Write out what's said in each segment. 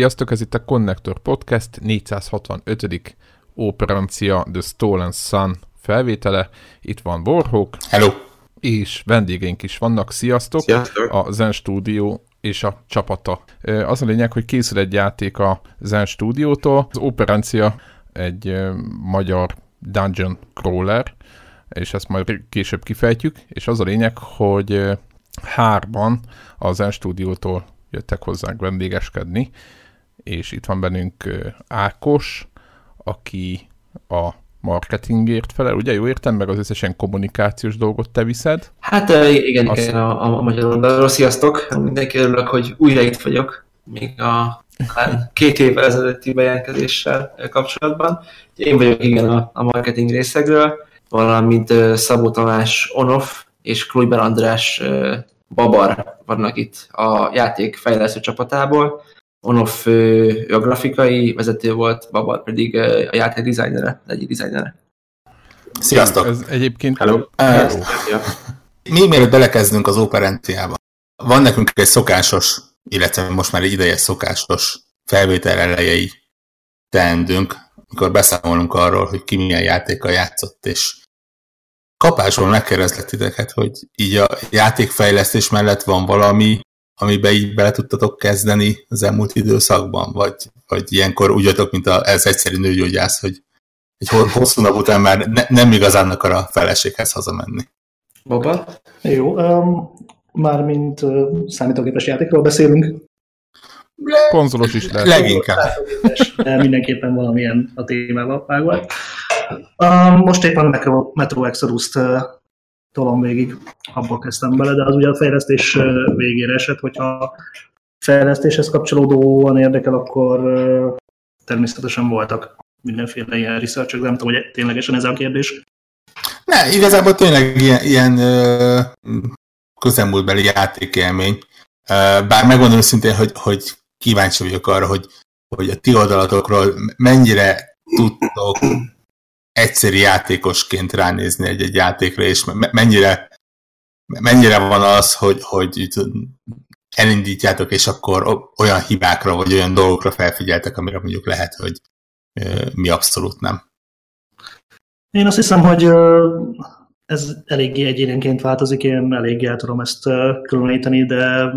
Sziasztok, ez itt a Connector Podcast 465. óperancia The Stolen Sun felvétele. Itt van Warhawk. Hello! És vendégeink is vannak. Sziasztok! Sziasztok! A Zen Studio és a csapata. Az a lényeg, hogy készül egy játék a Zen Studiótól. Az Operancia egy magyar dungeon crawler, és ezt majd később kifejtjük, és az a lényeg, hogy hárban a Zen Studiótól jöttek hozzánk vendégeskedni, és itt van bennünk Ákos, aki a marketingért felel, ugye jó értem, meg az összesen kommunikációs dolgot te viszed? Hát igen, Azt... igen, a, a, a magyar sziasztok, mindenki örülök, hogy újra itt vagyok, még a két évvel ezelőtti bejelentkezéssel kapcsolatban. Én vagyok igen a, a marketing részegről, valamint Szabó Tamás Onoff és Kluiber András Babar vannak itt a játék fejlesztő csapatából. Onoff ő a grafikai vezető volt, Babar pedig a játék dizájnere, egyik dizájnere. Sziasztok! Ez egyébként... Hello! Hello. Mi mielőtt belekezdünk az operenciába, van nekünk egy szokásos, illetve most már egy ideje szokásos felvétel elejei teendünk, amikor beszámolunk arról, hogy ki milyen játékkal játszott, és kapásból megkérdezlek titeket, hogy így a játékfejlesztés mellett van valami, amiben így bele tudtatok kezdeni az elmúlt időszakban, vagy, vagy ilyenkor úgy vagyok, mint a, ez egyszerű nőgyógyász, hogy egy hosszú nap után már ne, nem igazán akar a feleséghez hazamenni. Baba? Jó, um, mármint uh, számítógépes játékról beszélünk. Konzolos is lehet. Leginkább. De mindenképpen valamilyen a témával vágolt. Um, most éppen a Metro, Metro Exodus-t uh, tolom végig, abból kezdtem bele, de az ugye a fejlesztés végére esett, hogyha fejlesztéshez kapcsolódóan érdekel, akkor természetesen voltak mindenféle ilyen research nem tudom, hogy ténylegesen ez a kérdés. Ne, igazából tényleg ilyen, ilyen közelmúltbeli játékélmény. Bár megmondom őszintén, hogy, hogy kíváncsi vagyok arra, hogy, hogy a ti oldalatokról mennyire tudtok egyszerű játékosként ránézni egy-egy játékra, és mennyire, mennyire van az, hogy, hogy elindítjátok, és akkor olyan hibákra, vagy olyan dolgokra felfigyeltek, amire mondjuk lehet, hogy mi abszolút nem. Én azt hiszem, hogy ez eléggé egyénenként változik, én eléggé el tudom ezt különíteni, de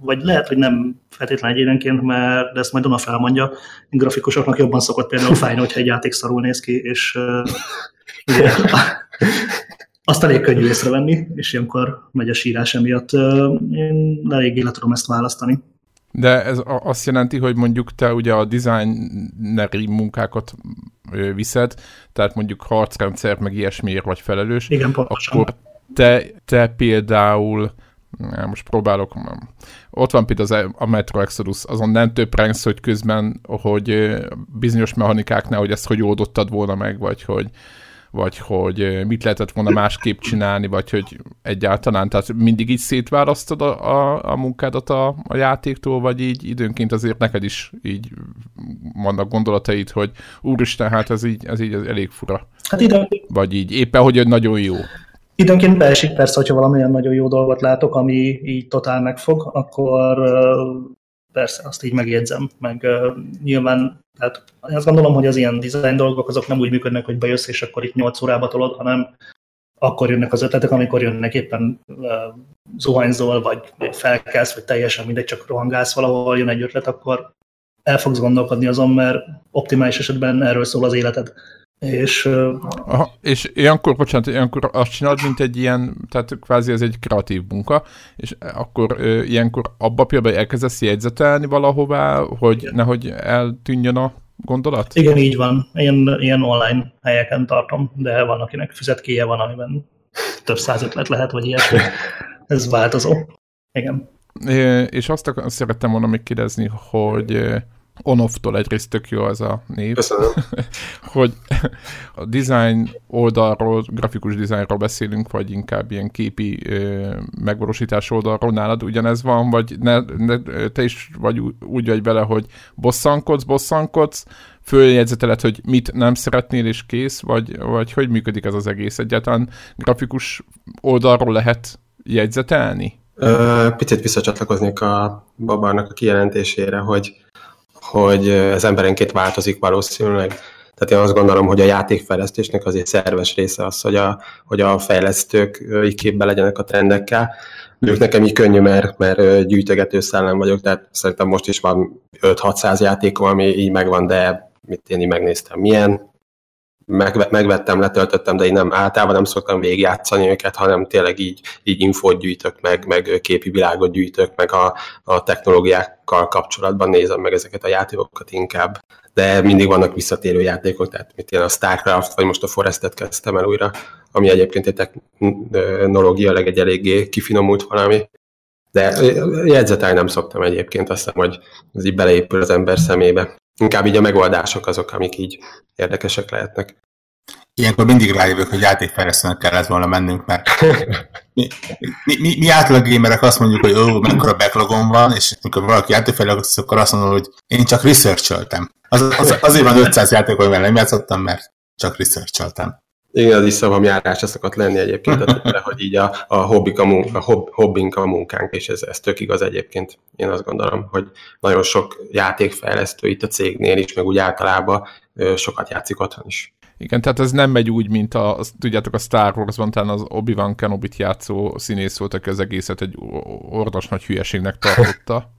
vagy lehet, hogy nem feltétlenül egyénenként, mert de ezt majd Dona felmondja, grafikusoknak jobban szokott például fájni, hogyha egy játék szarul néz ki, és ugye, azt elég könnyű észrevenni, és ilyenkor megy a sírás emiatt. Én eléggé le tudom ezt választani. De ez azt jelenti, hogy mondjuk te ugye a designeri munkákat viszed, tehát mondjuk harcrendszer, meg ilyesmiért vagy felelős. Igen, pontosan. Akkor te, te például most próbálok, ott van például a Metro Exodus, azon nem több rengsz, hogy közben, hogy bizonyos mechanikák hogy ezt hogy oldottad volna meg, vagy hogy, vagy hogy mit lehetett volna másképp csinálni, vagy hogy egyáltalán, tehát mindig így szétválasztod a, a, a munkádat a, a játéktól, vagy így időnként azért neked is így vannak gondolataid, hogy úristen, hát ez így, ez így elég fura. Hát ide... Vagy így éppen, hogy nagyon jó. Időnként beesik persze, hogyha valamilyen nagyon jó dolgot látok, ami így totál megfog, akkor persze azt így megjegyzem, meg nyilván, tehát azt gondolom, hogy az ilyen design dolgok azok nem úgy működnek, hogy bejössz, és akkor itt 8 órába tolod, hanem akkor jönnek az ötletek, amikor jönnek éppen uh, zuhanyzol, vagy felkelsz, vagy teljesen mindegy, csak rohangálsz valahol, jön egy ötlet, akkor el fogsz gondolkodni azon, mert optimális esetben erről szól az életed. És, Aha, és ilyenkor, bocsánat, ilyenkor azt csinálod, mint egy ilyen, tehát kvázi ez egy kreatív munka, és akkor ö, ilyenkor abba például elkezdesz jegyzetelni valahová, hogy Igen. nehogy eltűnjön a gondolat? Igen, így van. Én ilyen online helyeken tartom, de van, akinek fizetkéje van, amiben több száz ötlet lehet, vagy ilyesmi. Ez változó. Igen. É, és azt, azt szerettem volna még kérdezni, hogy Onoftól egyrészt tök jó az a név. Köszönöm. hogy a design oldalról, grafikus dizájnról beszélünk, vagy inkább ilyen képi ö, megvalósítás oldalról nálad ugyanez van, vagy ne, ne, te is vagy úgy vagy vele, hogy bosszankodsz, bosszankodsz, följegyzeteled, hogy mit nem szeretnél, és kész, vagy, vagy hogy működik ez az egész? Egyáltalán grafikus oldalról lehet jegyzetelni? Ö, picit visszacsatlakoznék a babának a kijelentésére, hogy hogy ez emberenként változik valószínűleg. Tehát én azt gondolom, hogy a játékfejlesztésnek azért szerves része az, hogy a, hogy a fejlesztők így képbe legyenek a trendekkel. Ők nekem így könnyű, mert, mert gyűjtögető szellem vagyok, tehát szerintem most is van 5-600 játékom, ami így megvan, de mit én így megnéztem, milyen, meg, megvettem, letöltöttem, de én nem, általában nem szoktam végigjátszani őket, hanem tényleg így, így infót gyűjtök, meg, meg képi világot gyűjtök, meg a, a technológiákkal kapcsolatban nézem meg ezeket a játékokat inkább. De mindig vannak visszatérő játékok, tehát mit ilyen a Starcraft, vagy most a Forestet kezdtem el újra, ami egyébként egy technológiailag egy eléggé kifinomult valami. De jegyzetelni nem szoktam egyébként, azt hiszem, hogy ez így beleépül az ember szemébe. Inkább így a megoldások azok, amik így érdekesek lehetnek. Ilyenkor mindig rájövök, hogy játékfejlesztőnek kellett volna mennünk, mert mi, mi, mi, mi átlag gamerek azt mondjuk, hogy ó, mekkora backlogom van, és amikor valaki játékfejlesztő, akkor azt mondom, hogy én csak researcholtam. Az, az, azért van 500 játék, hogy nem játszottam, mert csak researcholtam. Igen, az is járás szokott lenni egyébként, tehát, hogy így a, a, hobbik a, munka, a hob, hobbink a munkánk, és ez, ez tök igaz egyébként. Én azt gondolom, hogy nagyon sok játékfejlesztő itt a cégnél is, meg úgy általában sokat játszik otthon is. Igen, tehát ez nem megy úgy, mint a, tudjátok, a Star Wars-ban talán az Obi-Wan Kenobit játszó színész volt, aki az egészet egy ordas nagy hülyeségnek tartotta.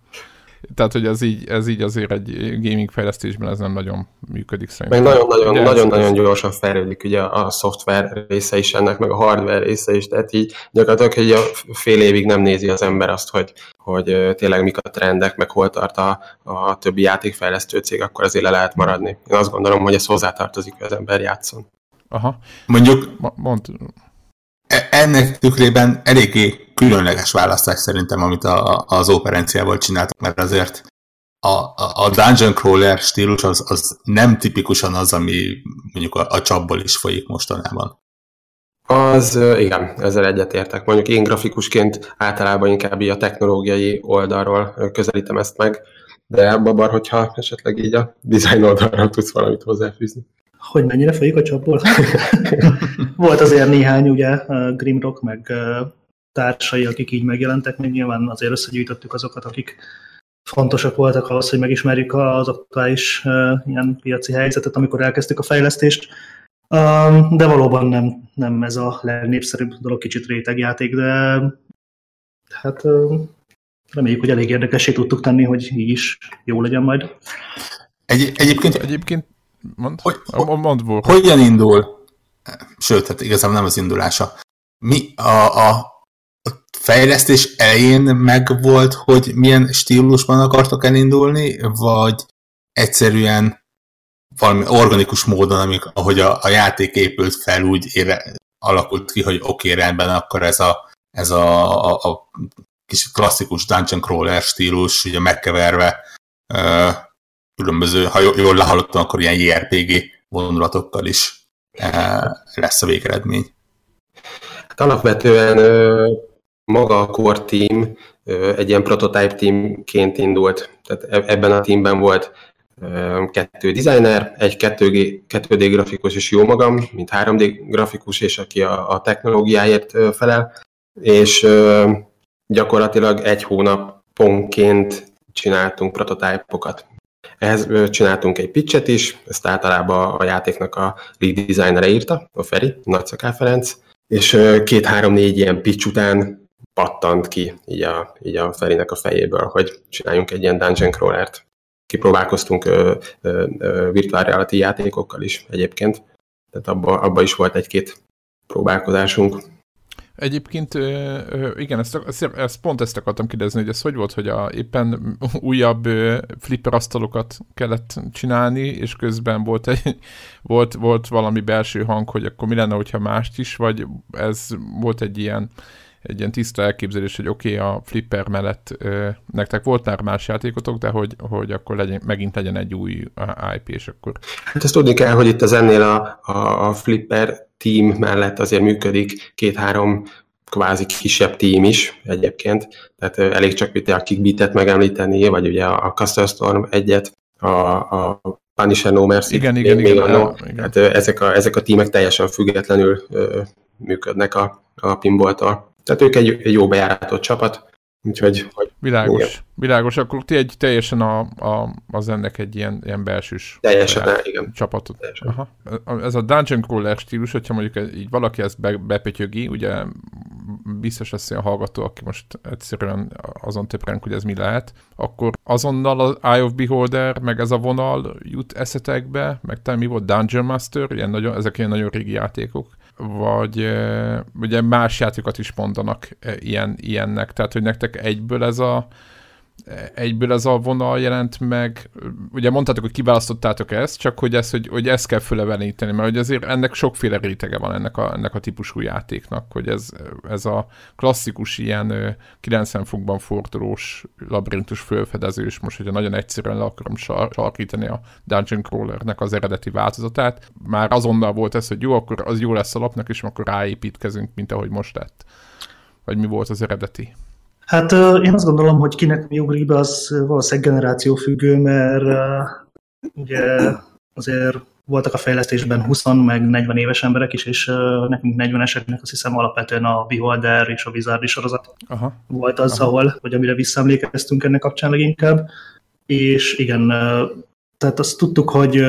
Tehát, hogy ez így, ez így azért egy gaming fejlesztésben ez nem nagyon működik szerintem. Meg nagyon-nagyon, nagyon-nagyon gyorsan fejlődik ugye a szoftver része is ennek, meg a hardware része is, tehát így gyakorlatilag hogy a fél évig nem nézi az ember azt, hogy, hogy tényleg mik a trendek, meg hol tart a, a többi játékfejlesztő cég, akkor azért le lehet maradni. Én azt gondolom, hogy ez hozzátartozik, hogy az ember játszon. Aha. Mondjuk, mond. E, ennek tükrében eléggé különleges választás szerintem, amit a, az operenciával csináltak, mert azért a, a Dungeon Crawler stílus az, az nem tipikusan az, ami mondjuk a, a csapból is folyik mostanában. Az, igen, ezzel egyetértek. Mondjuk én grafikusként általában inkább így a technológiai oldalról közelítem ezt meg, de Babar, hogyha esetleg így a design oldalról tudsz valamit hozzáfűzni. Hogy mennyire folyik a csapból? Volt azért néhány, ugye, Grimrock, meg társai, akik így megjelentek, még nyilván azért összegyűjtöttük azokat, akik fontosak voltak ahhoz, hogy megismerjük az aktuális uh, ilyen piaci helyzetet, amikor elkezdtük a fejlesztést. Um, de valóban nem, nem ez a legnépszerűbb dolog, kicsit rétegjáték, de hát uh, reméljük, hogy elég érdekesé tudtuk tenni, hogy így is jó legyen majd. Egy, egyébként, egyébként mond, hogy, mond, mond, mond hogyan indul, sőt, hát igazából nem az indulása. Mi a, a fejlesztés elején megvolt, hogy milyen stílusban akartok elindulni, vagy egyszerűen valami organikus módon, amik, ahogy a, a játék épült fel, úgy ére, alakult ki, hogy oké, okay, rendben, akkor ez a, ez a, a, a kis klasszikus dungeon crawler stílus, ugye megkeverve uh, különböző, ha jól lehallottam, akkor ilyen JRPG vonulatokkal is uh, lesz a végeredmény. Hát alapvetően maga a core team egy ilyen prototype teamként indult. Tehát e-, ebben a teamben volt kettő designer, egy 2D, 2D grafikus és jó magam, mint 3D grafikus, és aki a, a technológiáért felel, és gyakorlatilag egy hónaponként csináltunk prototypokat. Ehhez csináltunk egy pitchet is, ezt általában a játéknak a lead designere írta, a Feri, Nagyszaká Ferenc, és két-három-négy ilyen pitch után pattant ki így a, így a Ferinek a fejéből, hogy csináljunk egy ilyen dungeon crawlert. Kipróbálkoztunk ö, ö, ö, virtual reality játékokkal is egyébként, tehát abba, abba is volt egy-két próbálkozásunk. Egyébként, igen, ezt, ezt, ezt pont ezt akartam kérdezni, hogy ez hogy volt, hogy a, éppen újabb flipper asztalokat kellett csinálni, és közben volt, egy, volt, volt valami belső hang, hogy akkor mi lenne, hogyha mást is, vagy ez volt egy ilyen egy ilyen tiszta elképzelés, hogy oké, okay, a flipper mellett ö, nektek volt már más játékotok, de hogy, hogy akkor legyen, megint legyen egy új IP, és akkor... Hát ezt tudni kell, hogy itt az ennél a, a, a flipper team mellett azért működik két-három kvázi kisebb team is egyébként, tehát elég csak itt a Kickbeat-et megemlíteni, vagy ugye a Castle Storm egyet, a, a Punisher No Mercy. Igen, igen, még igen, igen, igen. Tehát ezek a, ezek a tímek teljesen függetlenül ö, működnek a, a pinball-tól. Tehát ők egy, egy jó bejáratott csapat, úgyhogy hogy Világos, igen. világos. Akkor ti egy teljesen a, a, az ennek egy ilyen, ilyen belsős teljesen, saját, igen. csapatot. Teljesen. Aha. Ez a Dungeon Crawler stílus, hogyha mondjuk így valaki ezt be, bepötyögi, ugye biztos lesz olyan hallgató, aki most egyszerűen azon töpreng, hogy ez mi lehet, akkor azonnal az Eye of Beholder, meg ez a vonal jut eszetekbe, meg talán mi volt Dungeon Master, ilyen nagyon, ezek ilyen nagyon régi játékok, vagy ugye más játékokat is mondanak ilyen, ilyennek, tehát hogy nektek egyből ez a egyből ez a vonal jelent meg, ugye mondtátok, hogy kiválasztottátok ezt, csak hogy, ez, hogy, hogy ezt kell fölevelíteni, mert hogy azért ennek sokféle rétege van ennek a, ennek a típusú játéknak, hogy ez, ez a klasszikus ilyen 90 fokban fordulós labirintus fölfedezős, most hogyha nagyon egyszerűen le akarom sarkítani a Dungeon Crawlernek az eredeti változatát, már azonnal volt ez, hogy jó, akkor az jó lesz a lapnak, és akkor ráépítkezünk, mint ahogy most lett. Vagy mi volt az eredeti? Hát én azt gondolom, hogy kinek mi ugrik be, az valószínűleg generációfüggő, mert ugye azért voltak a fejlesztésben 20 meg 40 éves emberek is, és nekünk 40-eseknek azt hiszem alapvetően a Beholder és a Wizard sorozat Aha. volt az, Aha. ahol, hogy amire visszaemlékeztünk ennek kapcsán leginkább. És igen, tehát azt tudtuk, hogy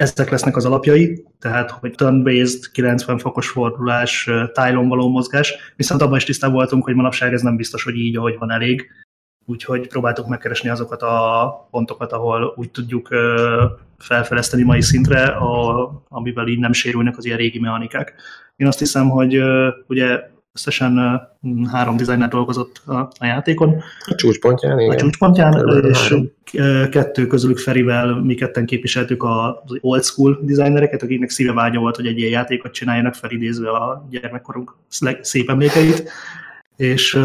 ezek lesznek az alapjai, tehát hogy turn-based, 90 fokos fordulás, tájlon való mozgás, viszont abban is tisztában voltunk, hogy manapság ez nem biztos, hogy így, ahogy van elég. Úgyhogy próbáltuk megkeresni azokat a pontokat, ahol úgy tudjuk felfejleszteni mai szintre, a, amivel így nem sérülnek az ilyen régi mechanikák. Én azt hiszem, hogy ugye összesen három designer dolgozott a, a játékon. A csúcspontján, igen. A csúcspontján, és három. kettő közülük Ferivel mi ketten képviseltük az old school designereket, akiknek szíve vágya volt, hogy egy ilyen játékot csináljanak, felidézve a gyermekkorunk szép emlékeit. És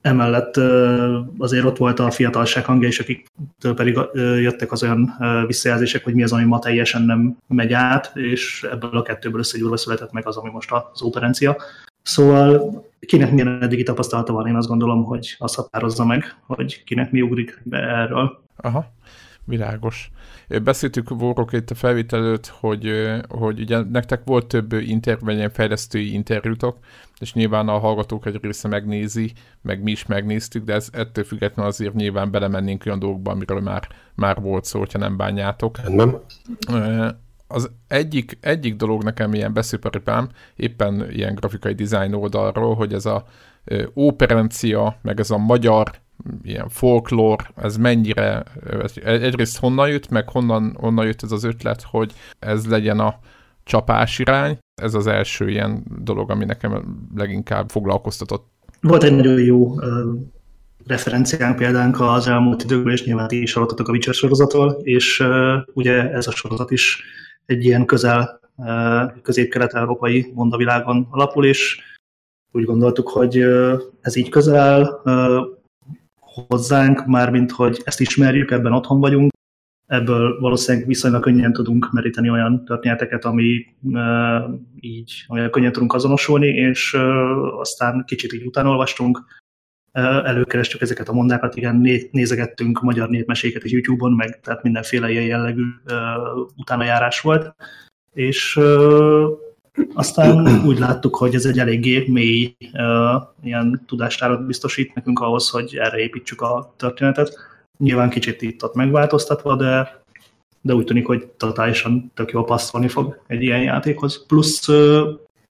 Emellett azért ott volt a fiatalság hangja is, akiktől pedig jöttek az olyan visszajelzések, hogy mi az, ami ma teljesen nem megy át, és ebből a kettőből összegyúrva született meg az, ami most az operencia. Szóval kinek milyen eddigi tapasztalata van, én azt gondolom, hogy az határozza meg, hogy kinek mi ugrik be erről. Aha, világos. Beszéltük Vorok itt a felvétel előtt, hogy, hogy ugye nektek volt több interjú, ilyen fejlesztői interjútok, és nyilván a hallgatók egy része megnézi, meg mi is megnéztük, de ez ettől függetlenül azért nyilván belemennénk olyan dolgokba, amiről már, már volt szó, hogyha nem bánjátok. Nem. Az egyik, egyik dolog nekem ilyen beszélparipám, éppen ilyen grafikai design oldalról, hogy ez a operencia, meg ez a magyar ilyen folklór, ez mennyire, egyrészt honnan jött, meg honnan, honnan jött ez az ötlet, hogy ez legyen a csapás irány. Ez az első ilyen dolog, ami nekem leginkább foglalkoztatott. Volt egy nagyon jó uh, referenciánk példánk az elmúlt időkben, és nyilván ti is hallottatok a Witcher sorozatról, és uh, ugye ez a sorozat is egy ilyen közel uh, közép-kelet-európai mondavilágon alapul, és úgy gondoltuk, hogy ez így közel hozzánk, mármint hogy ezt ismerjük, ebben otthon vagyunk, ebből valószínűleg viszonylag könnyen tudunk meríteni olyan történeteket, ami e, így olyan könnyen tudunk azonosulni, és e, aztán kicsit így utánolvastunk, e, előkerestük ezeket a mondákat, igen, né, nézegettünk magyar népmeséket is YouTube-on, meg tehát mindenféle ilyen jellegű e, utánajárás volt, és e, aztán úgy láttuk, hogy ez egy eléggé mély uh, ilyen tudástárat biztosít nekünk ahhoz, hogy erre építsük a történetet. Nyilván kicsit itt ott megváltoztatva, de, de úgy tűnik, hogy totálisan tök jól passzolni fog egy ilyen játékhoz. Plusz uh,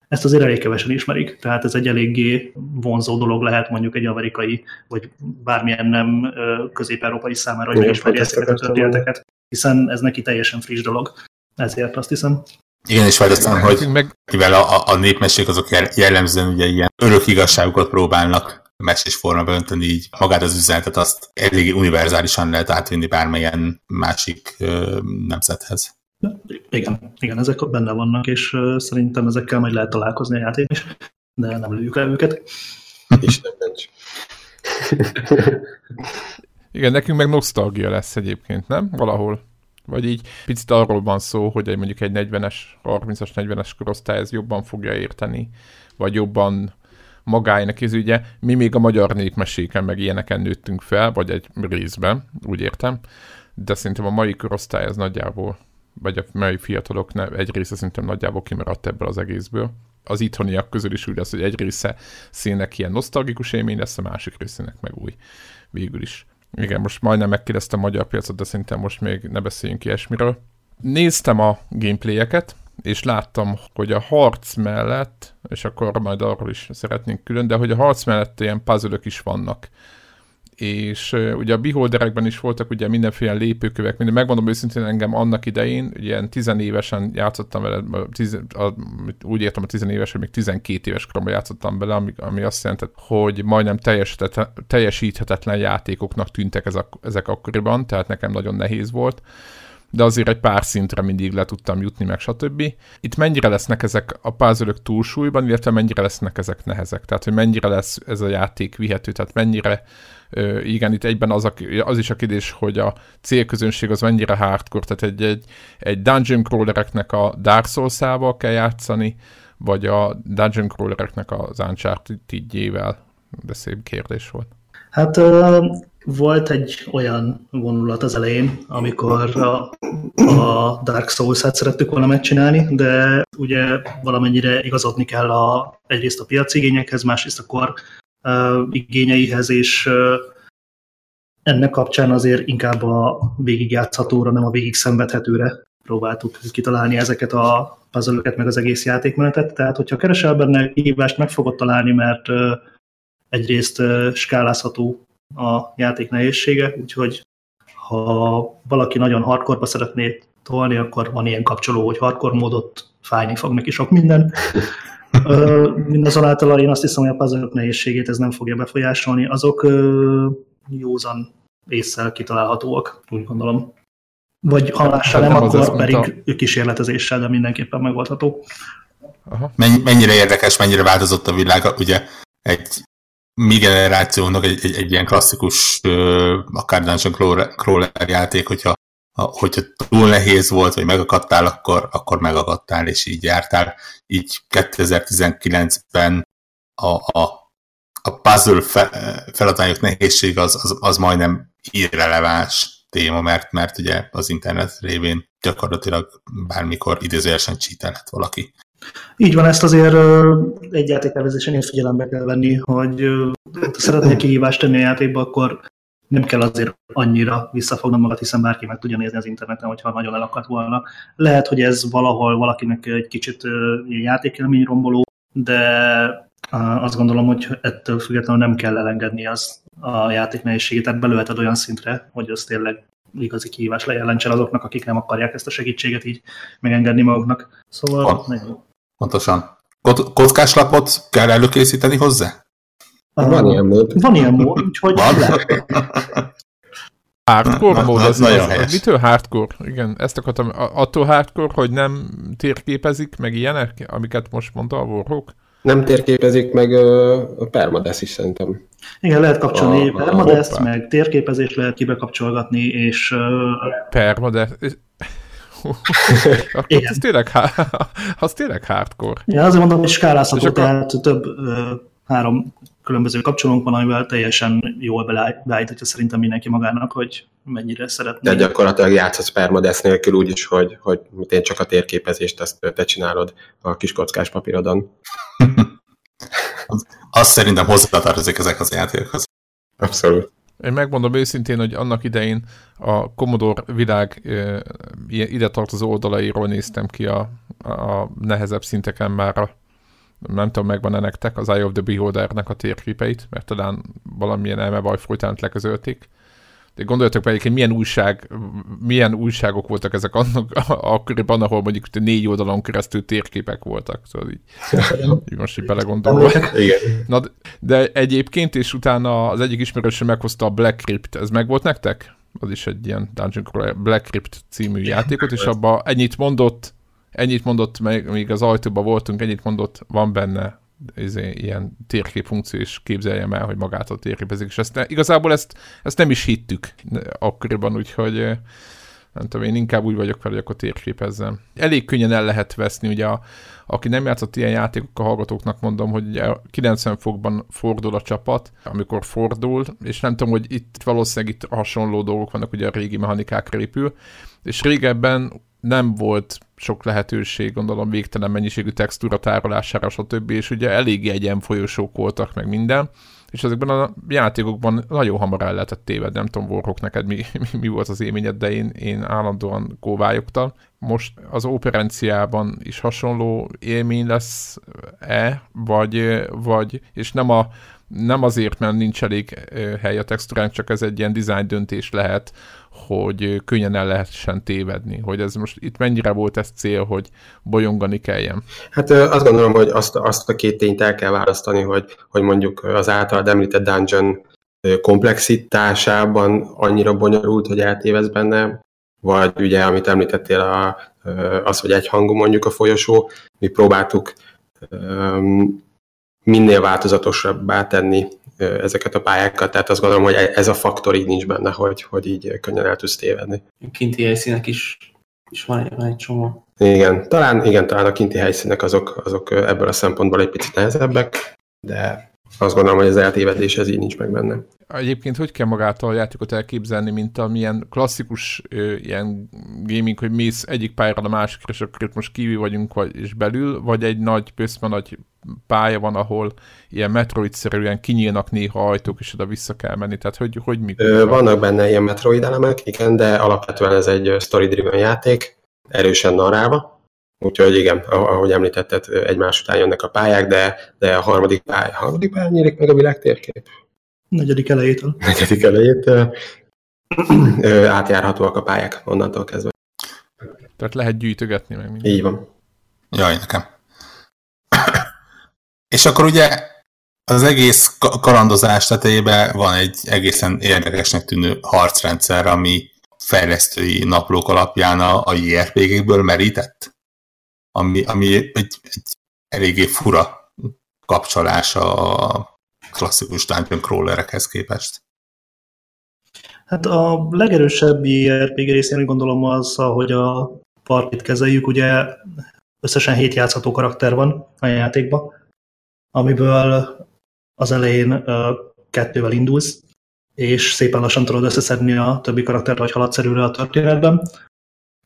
ezt azért elég kevesen ismerik, tehát ez egy eléggé vonzó dolog lehet mondjuk egy amerikai, vagy bármilyen nem közép-európai számára, hogy megismeri ezeket a történeteket, hiszen ez neki teljesen friss dolog. Ezért azt hiszem. Igen, és aztán, hogy meg... mivel a, a népmesék azok jellemzően ugye ilyen örök igazságokat próbálnak mesés formába önteni, így magát az üzenetet azt elég univerzálisan lehet átvinni bármilyen másik ö, nemzethez. Igen, igen, ezek benne vannak, és szerintem ezekkel majd lehet találkozni a játék is, de nem lőjük le őket. És nem nincs. igen, nekünk meg nosztalgia lesz egyébként, nem? Valahol. Vagy így picit arról van szó, hogy mondjuk egy 40-es, 30-as, 40-es korosztály ez jobban fogja érteni, vagy jobban magáinak, ez ugye mi még a magyar népmeséken meg ilyeneken nőttünk fel, vagy egy részben, úgy értem, de szerintem a mai korosztály ez nagyjából, vagy a mai fiatalok ne, egy része szerintem nagyjából kimaradt ebből az egészből. az itthoniak közül is úgy lesz, hogy egy része színek ilyen nosztalgikus élmény lesz, a másik részének meg új végül is. Igen, most majdnem megkérdeztem a magyar piacot, de szerintem most még ne beszéljünk ilyesmiről. Néztem a gameplayeket, és láttam, hogy a harc mellett, és akkor majd arról is szeretnénk külön, de hogy a harc mellett ilyen puzzle is vannak és ugye a beholderekben is voltak ugye mindenféle lépőkövek, minden, megmondom őszintén engem annak idején, ilyen tizenévesen játszottam vele, tiz, a, úgy értem a tizenéves, hogy még 12 éves koromban játszottam bele, ami, ami azt jelenti, hogy majdnem teljesíthetetlen játékoknak tűntek ezek, ezek akkoriban, tehát nekem nagyon nehéz volt de azért egy pár szintre mindig le tudtam jutni, meg stb. Itt mennyire lesznek ezek a puzzle túlsúlyban, illetve mennyire lesznek ezek nehezek? Tehát, hogy mennyire lesz ez a játék vihető, tehát mennyire igen, itt egyben az, a, az is a kérdés, hogy a célközönség az mennyire hardcore, tehát egy, egy, egy dungeon crawlereknek a Dark souls kell játszani, vagy a dungeon crawlereknek az Uncharted-jével? De szép kérdés volt. Hát volt egy olyan vonulat az elején, amikor a, a Dark Souls-et szerettük volna megcsinálni, de ugye valamennyire igazodni kell a, egyrészt a piaci igényekhez, másrészt a kor uh, igényeihez, és ennek kapcsán azért inkább a végigjátszhatóra, nem a végig szenvedhetőre próbáltuk kitalálni ezeket a puzzle meg az egész játékmenetet. Tehát, hogyha keresel benne kihívást, meg fogod találni, mert egyrészt skálázható a játék nehézsége, úgyhogy ha valaki nagyon hardcore szeretné tolni, akkor van ilyen kapcsoló, hogy hardcore módot fájni fog neki sok minden. Mindazonáltal én azt hiszem, hogy a puzzle nehézségét ez nem fogja befolyásolni. Azok józan észszel kitalálhatóak, úgy gondolom. Vagy halással nem, nem akkor pedig a... kísérletezéssel, de mindenképpen megoldható. Aha. Mennyire érdekes, mennyire változott a világ, ugye egy mi generációnak egy, egy, egy ilyen klasszikus uh, akár Dungeon Crawler játék, hogyha hogyha túl nehéz volt, vagy megakadtál, akkor, akkor megakadtál, és így jártál. Így 2019-ben a, a, a puzzle fe, feladványok nehézség az, az, az majdnem irreleváns téma, mert, mert ugye az internet révén gyakorlatilag bármikor idézőjelesen csítelhet valaki. Így van, ezt azért egy játéktervezésen is figyelembe kell venni, hogy ha szeretnél kihívást tenni a játékba, akkor nem kell azért annyira visszafognom magad, hiszen bárki meg tudja nézni az interneten, hogyha nagyon elakadt volna. Lehet, hogy ez valahol valakinek egy kicsit játékelmény romboló, de azt gondolom, hogy ettől függetlenül nem kell elengedni az a játék nehézségét, tehát belőheted olyan szintre, hogy az tényleg igazi kihívás lejelentsen azoknak, akik nem akarják ezt a segítséget így megengedni maguknak. Szóval Pont, Pontosan. Kockáslapot kell előkészíteni hozzá? Van ilyen mód. Van ilyen mód, úgyhogy van. Hardcore mód, az, nagyon az, az, mitől hardcore? Igen, ezt akartam, attól hardcore, hogy nem térképezik, meg ilyenek, amiket most mondta a Warhawk? Nem térképezik, meg a permadeath is szerintem. Igen, lehet kapcsolni a, permadeath, a, meg térképezést lehet kibekapcsolgatni, és... Uh, permadeath, akkor Igen. az tényleg, az tényleg hardcore. Ja, azért mondom, hogy skálázható, tehát több három különböző kapcsolónk van, amivel teljesen jól beállíthatja szerintem mindenki magának, hogy mennyire szeretné. De gyakorlatilag játszhatsz permadeath nélkül úgy is, hogy, hogy én csak a térképezést ezt te csinálod a kis kockás papírodon. Azt szerintem hozzátartozik ezek az játékokhoz. Abszolút. Én megmondom őszintén, hogy annak idején a Commodore világ ide tartozó oldalairól néztem ki a, a nehezebb szinteken már a nem tudom, megvan-e nektek az Eye of the Beholdernek a térképeit, mert talán valamilyen elmebaj folytán leközölték. De gondoljatok be egyébként, milyen, újság, milyen újságok voltak ezek annak, akkoriban, ahol mondjuk négy oldalon keresztül térképek voltak. Szóval így, így most így belegondolva. Na, de egyébként, és utána az egyik ismerősöm meghozta a Black Crypt, ez meg volt nektek? Az is egy ilyen Dungeon Crawler, Black Crypt című játékot, és abban ennyit mondott, ennyit mondott, még az ajtóban voltunk, ennyit mondott, van benne izé, ilyen térkép funkció, és képzeljem el, hogy magától térképezik, és ezt ne, igazából ezt, ezt nem is hittük akkoriban, úgyhogy nem tudom, én inkább úgy vagyok fel, hogy akkor térképezzem. Elég könnyen el lehet veszni, ugye a, aki nem játszott ilyen játékokkal, hallgatóknak mondom, hogy ugye 90 fokban fordul a csapat, amikor fordul, és nem tudom, hogy itt valószínűleg itt hasonló dolgok vannak, ugye a régi mechanikákra épül, és régebben nem volt sok lehetőség, gondolom végtelen mennyiségű textúra tárolására, stb. És ugye elég egyen folyosók voltak, meg minden és ezekben a játékokban nagyon hamar el lehetett tévedni, nem tudom, Warhawk, neked mi, mi, mi volt az élményed, de én, én állandóan kóvályogtam. Most az operenciában is hasonló élmény lesz-e, vagy, vagy és nem a nem azért, mert nincs elég hely a textúrán, csak ez egy ilyen design döntés lehet, hogy könnyen el lehessen tévedni. Hogy ez most itt mennyire volt ez cél, hogy bolyongani kelljen? Hát azt gondolom, hogy azt, azt a két tényt el kell választani, hogy, hogy mondjuk az általad említett dungeon komplexitásában annyira bonyolult, hogy eltévez benne, vagy ugye, amit említettél, a, az, hogy egyhangú mondjuk a folyosó, mi próbáltuk minél változatosabbá tenni ezeket a pályákat, tehát azt gondolom, hogy ez a faktor így nincs benne, hogy, hogy így könnyen el tudsz tévedni. Kinti helyszínek is, is van, egy, van egy csomó. Igen, talán, igen, talán a kinti helyszínek azok, azok ebből a szempontból egy picit nehezebbek, de azt gondolom, hogy az eltévedés ez így nincs meg benne. Egyébként hogy kell magától a játékot elképzelni, mint amilyen klasszikus ö, ilyen gaming, hogy mész egyik pályára a másikra, és akkor itt most kívül vagyunk, vagy, és belül, vagy egy nagy, pöszme nagy pálya van, ahol ilyen Metroid-szerűen kinyílnak néha ajtók, és oda vissza kell menni. Tehát hogy, hogy mi? Ö, vannak benne ilyen Metroid elemek, igen, de alapvetően ez egy story-driven játék, erősen narrálva, Úgyhogy igen, ahogy említetted, egymás után jönnek a pályák, de, de a harmadik pálya, harmadik pálya nyílik meg a világ térkép. Negyedik elejétől. Negyedik elejétől. átjárhatóak a pályák onnantól kezdve. Tehát lehet gyűjtögetni meg minden. Így van. Jaj, nekem. És akkor ugye az egész kalandozás tetejében van egy egészen érdekesnek tűnő harcrendszer, ami fejlesztői naplók alapján a, a JRPG-kből merített? Ami, ami egy, egy eléggé fura kapcsolás a klasszikus dungeon crawlerekhez képest. Hát a legerősebb JRPG részén gondolom az, hogy a partit kezeljük, ugye összesen hét játszható karakter van a játékban, amiből az elején kettővel indulsz, és szépen lassan tudod összeszedni a többi karaktert, vagy haladsz előre a történetben,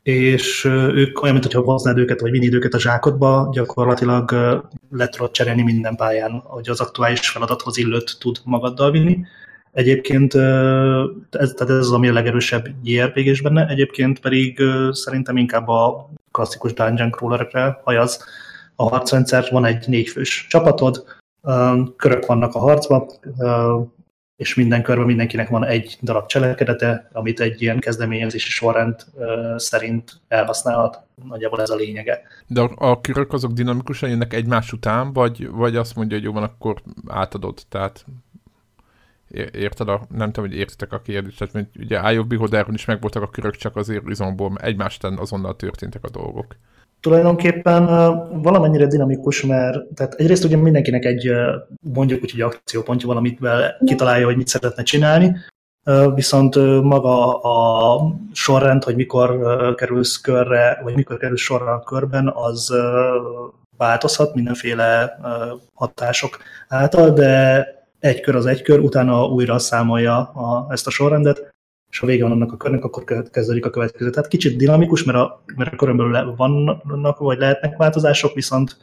és ők olyan, mintha hoznád őket, vagy vinni őket a zsákodba, gyakorlatilag le tudod cserélni minden pályán, hogy az aktuális feladathoz illőt tud magaddal vinni. Egyébként ez, tehát ez az, ami a legerősebb jrpg is benne, egyébként pedig szerintem inkább a klasszikus dungeon crawlerekre hajaz a harcrendszer. Van egy négyfős csapatod, körök vannak a harcban, és minden körben mindenkinek van egy darab cselekedete, amit egy ilyen kezdeményezési sorrend szerint elhasználhat. Nagyjából ez a lényege. De a, körök azok dinamikusan jönnek egymás után, vagy, vagy azt mondja, hogy jó van, akkor átadod, tehát érted a, nem tudom, hogy értitek a kérdést, tehát mint ugye Eye is megvoltak a körök, csak azért izomból egymás után azonnal történtek a dolgok tulajdonképpen valamennyire dinamikus, mert tehát egyrészt ugye mindenkinek egy mondjuk úgy, hogy akciópontja van, amit kitalálja, hogy mit szeretne csinálni, viszont maga a sorrend, hogy mikor kerülsz körre, vagy mikor kerülsz sorra a körben, az változhat mindenféle hatások által, de egy kör az egy kör, utána újra számolja a, ezt a sorrendet, és ha vége van annak a körnek, akkor kezdődik a következő. Tehát kicsit dinamikus, mert a, mert a körön belül vannak, vagy lehetnek változások, viszont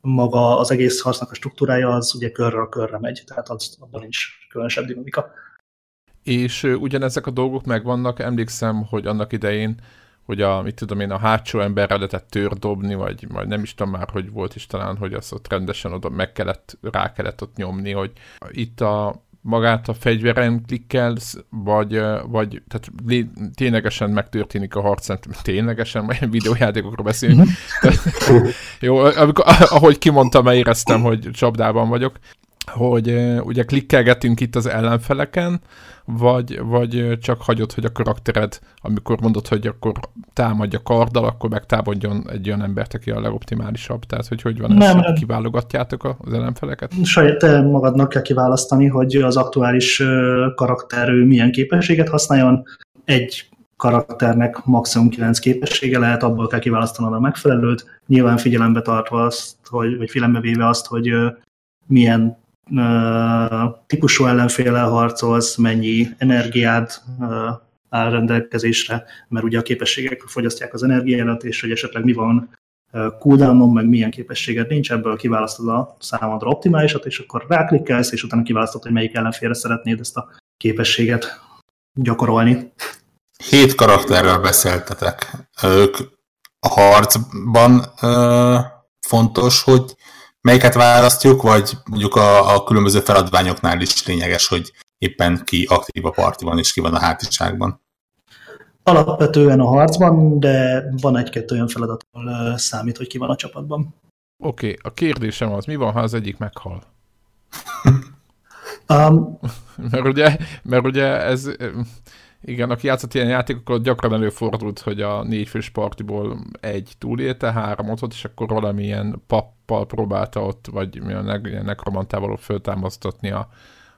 maga az egész harcnak a struktúrája az ugye körről körre megy, tehát az, abban nincs különösebb dinamika. És ugyanezek a dolgok megvannak, emlékszem, hogy annak idején, hogy a, mit tudom én, a hátsó emberre lehetett tör dobni, vagy majd nem is tudom már, hogy volt is talán, hogy azt ott rendesen oda meg kellett, rá kellett ott nyomni, hogy itt a magát a fegyveren klikkelsz, vagy, vagy tehát ténylegesen megtörténik a harc, ténylegesen, vagy videójátékokról beszélünk. Mhm. jó, amikor, ahogy kimondtam, éreztem, hogy csapdában vagyok hogy ugye klikkelgetünk itt az ellenfeleken, vagy, vagy csak hagyod, hogy a karaktered, amikor mondod, hogy akkor támadja karddal, akkor megtámadjon egy olyan embert, aki a legoptimálisabb. Tehát, hogy hogy van ez, nem, kiválogatjátok az ellenfeleket? Saját te magadnak kell kiválasztani, hogy az aktuális karakter milyen képességet használjon. Egy karakternek maximum 9 képessége lehet, abból kell kiválasztanod a megfelelőt, nyilván figyelembe tartva azt, hogy, vagy figyelembe véve azt, hogy milyen típusú ellenféle harcolsz, mennyi energiád áll rendelkezésre, mert ugye a képességek fogyasztják az energiát, és hogy esetleg mi van cooldownon, meg milyen képességed nincs, ebből kiválasztod a számodra optimálisat, és akkor ráklikkelsz, és utána kiválasztod, hogy melyik ellenfélre szeretnéd ezt a képességet gyakorolni. Hét karakterrel beszéltetek. Ők a harcban ö, fontos, hogy melyiket választjuk, vagy mondjuk a, a különböző feladványoknál is lényeges, hogy éppen ki aktív a partiban és ki van a hátizságban? Alapvetően a harcban, de van egy-kettő olyan feladat, ahol számít, hogy ki van a csapatban. Oké, okay, a kérdésem az, mi van, ha az egyik meghal? um, mert, ugye, mert ugye ez, igen, aki játszott ilyen játékokkal, gyakran előfordult, hogy a négyfős partiból egy túlélte, három ott, és akkor valamilyen pappal próbálta ott, vagy milyen nekromantával föltámasztatni a,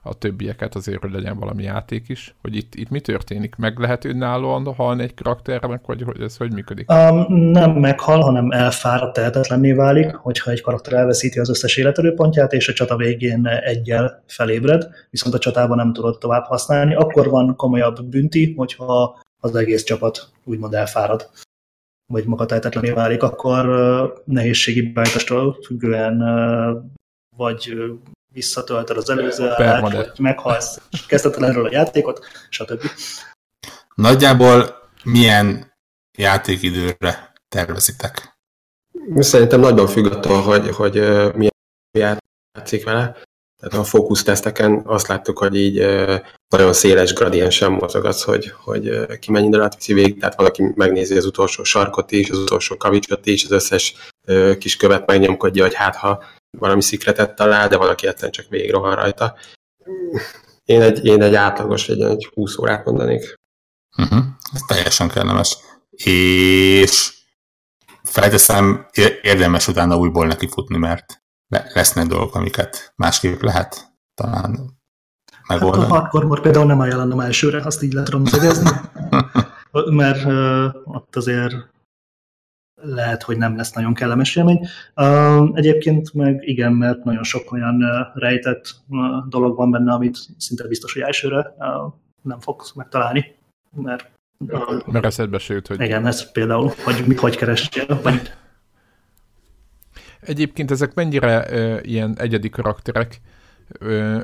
a többieket azért, hogy legyen valami játék is, hogy itt, itt mi történik? Meg lehet önállóan halni egy karakternek, vagy hogy ez hogy működik? Um, nem meghal, hanem elfáradt, tehetetlenné válik, hogyha egy karakter elveszíti az összes életerőpontját, és a csata végén egyel felébred, viszont a csatában nem tudod tovább használni, akkor van komolyabb bünti, hogyha az egész csapat úgymond elfárad vagy maga tehetetlené válik, akkor nehézségi beállítástól függően vagy visszatöltöd az előző állást, vagy meghalsz, és kezdheted erről a játékot, stb. Nagyjából milyen játékidőre tervezitek? Szerintem nagyban függ attól, hogy, hogy milyen játszik vele. Tehát a fókuszteszteken azt láttuk, hogy így nagyon széles gradiensen mozog az, hogy, hogy ki mennyi alatt viszi végig, tehát valaki megnézi az utolsó sarkot is, az utolsó kavicsot is, az összes kis követ megnyomkodja, hogy hát ha valami szikretet talál, de valaki egyszerűen csak végig rohan rajta. Én egy, én egy átlagos, egy, egy 20 órát mondanék. Uh-huh. Ez teljesen kellemes. És felteszem, érdemes utána újból neki futni, mert lesznek dolgok, amiket másképp lehet talán megoldani. Hát a hardcore például nem ajánlom elsőre, azt így lehet tudom mert uh, ott azért lehet, hogy nem lesz nagyon kellemes élmény. Egyébként meg igen, mert nagyon sok olyan rejtett dolog van benne, amit szinte biztos, hogy elsőre nem fogsz megtalálni, mert mert eszedbe se jut, hogy... Igen, ez például, hogy mit hogy keressél, vagy... Egyébként ezek mennyire uh, ilyen egyedi karakterek,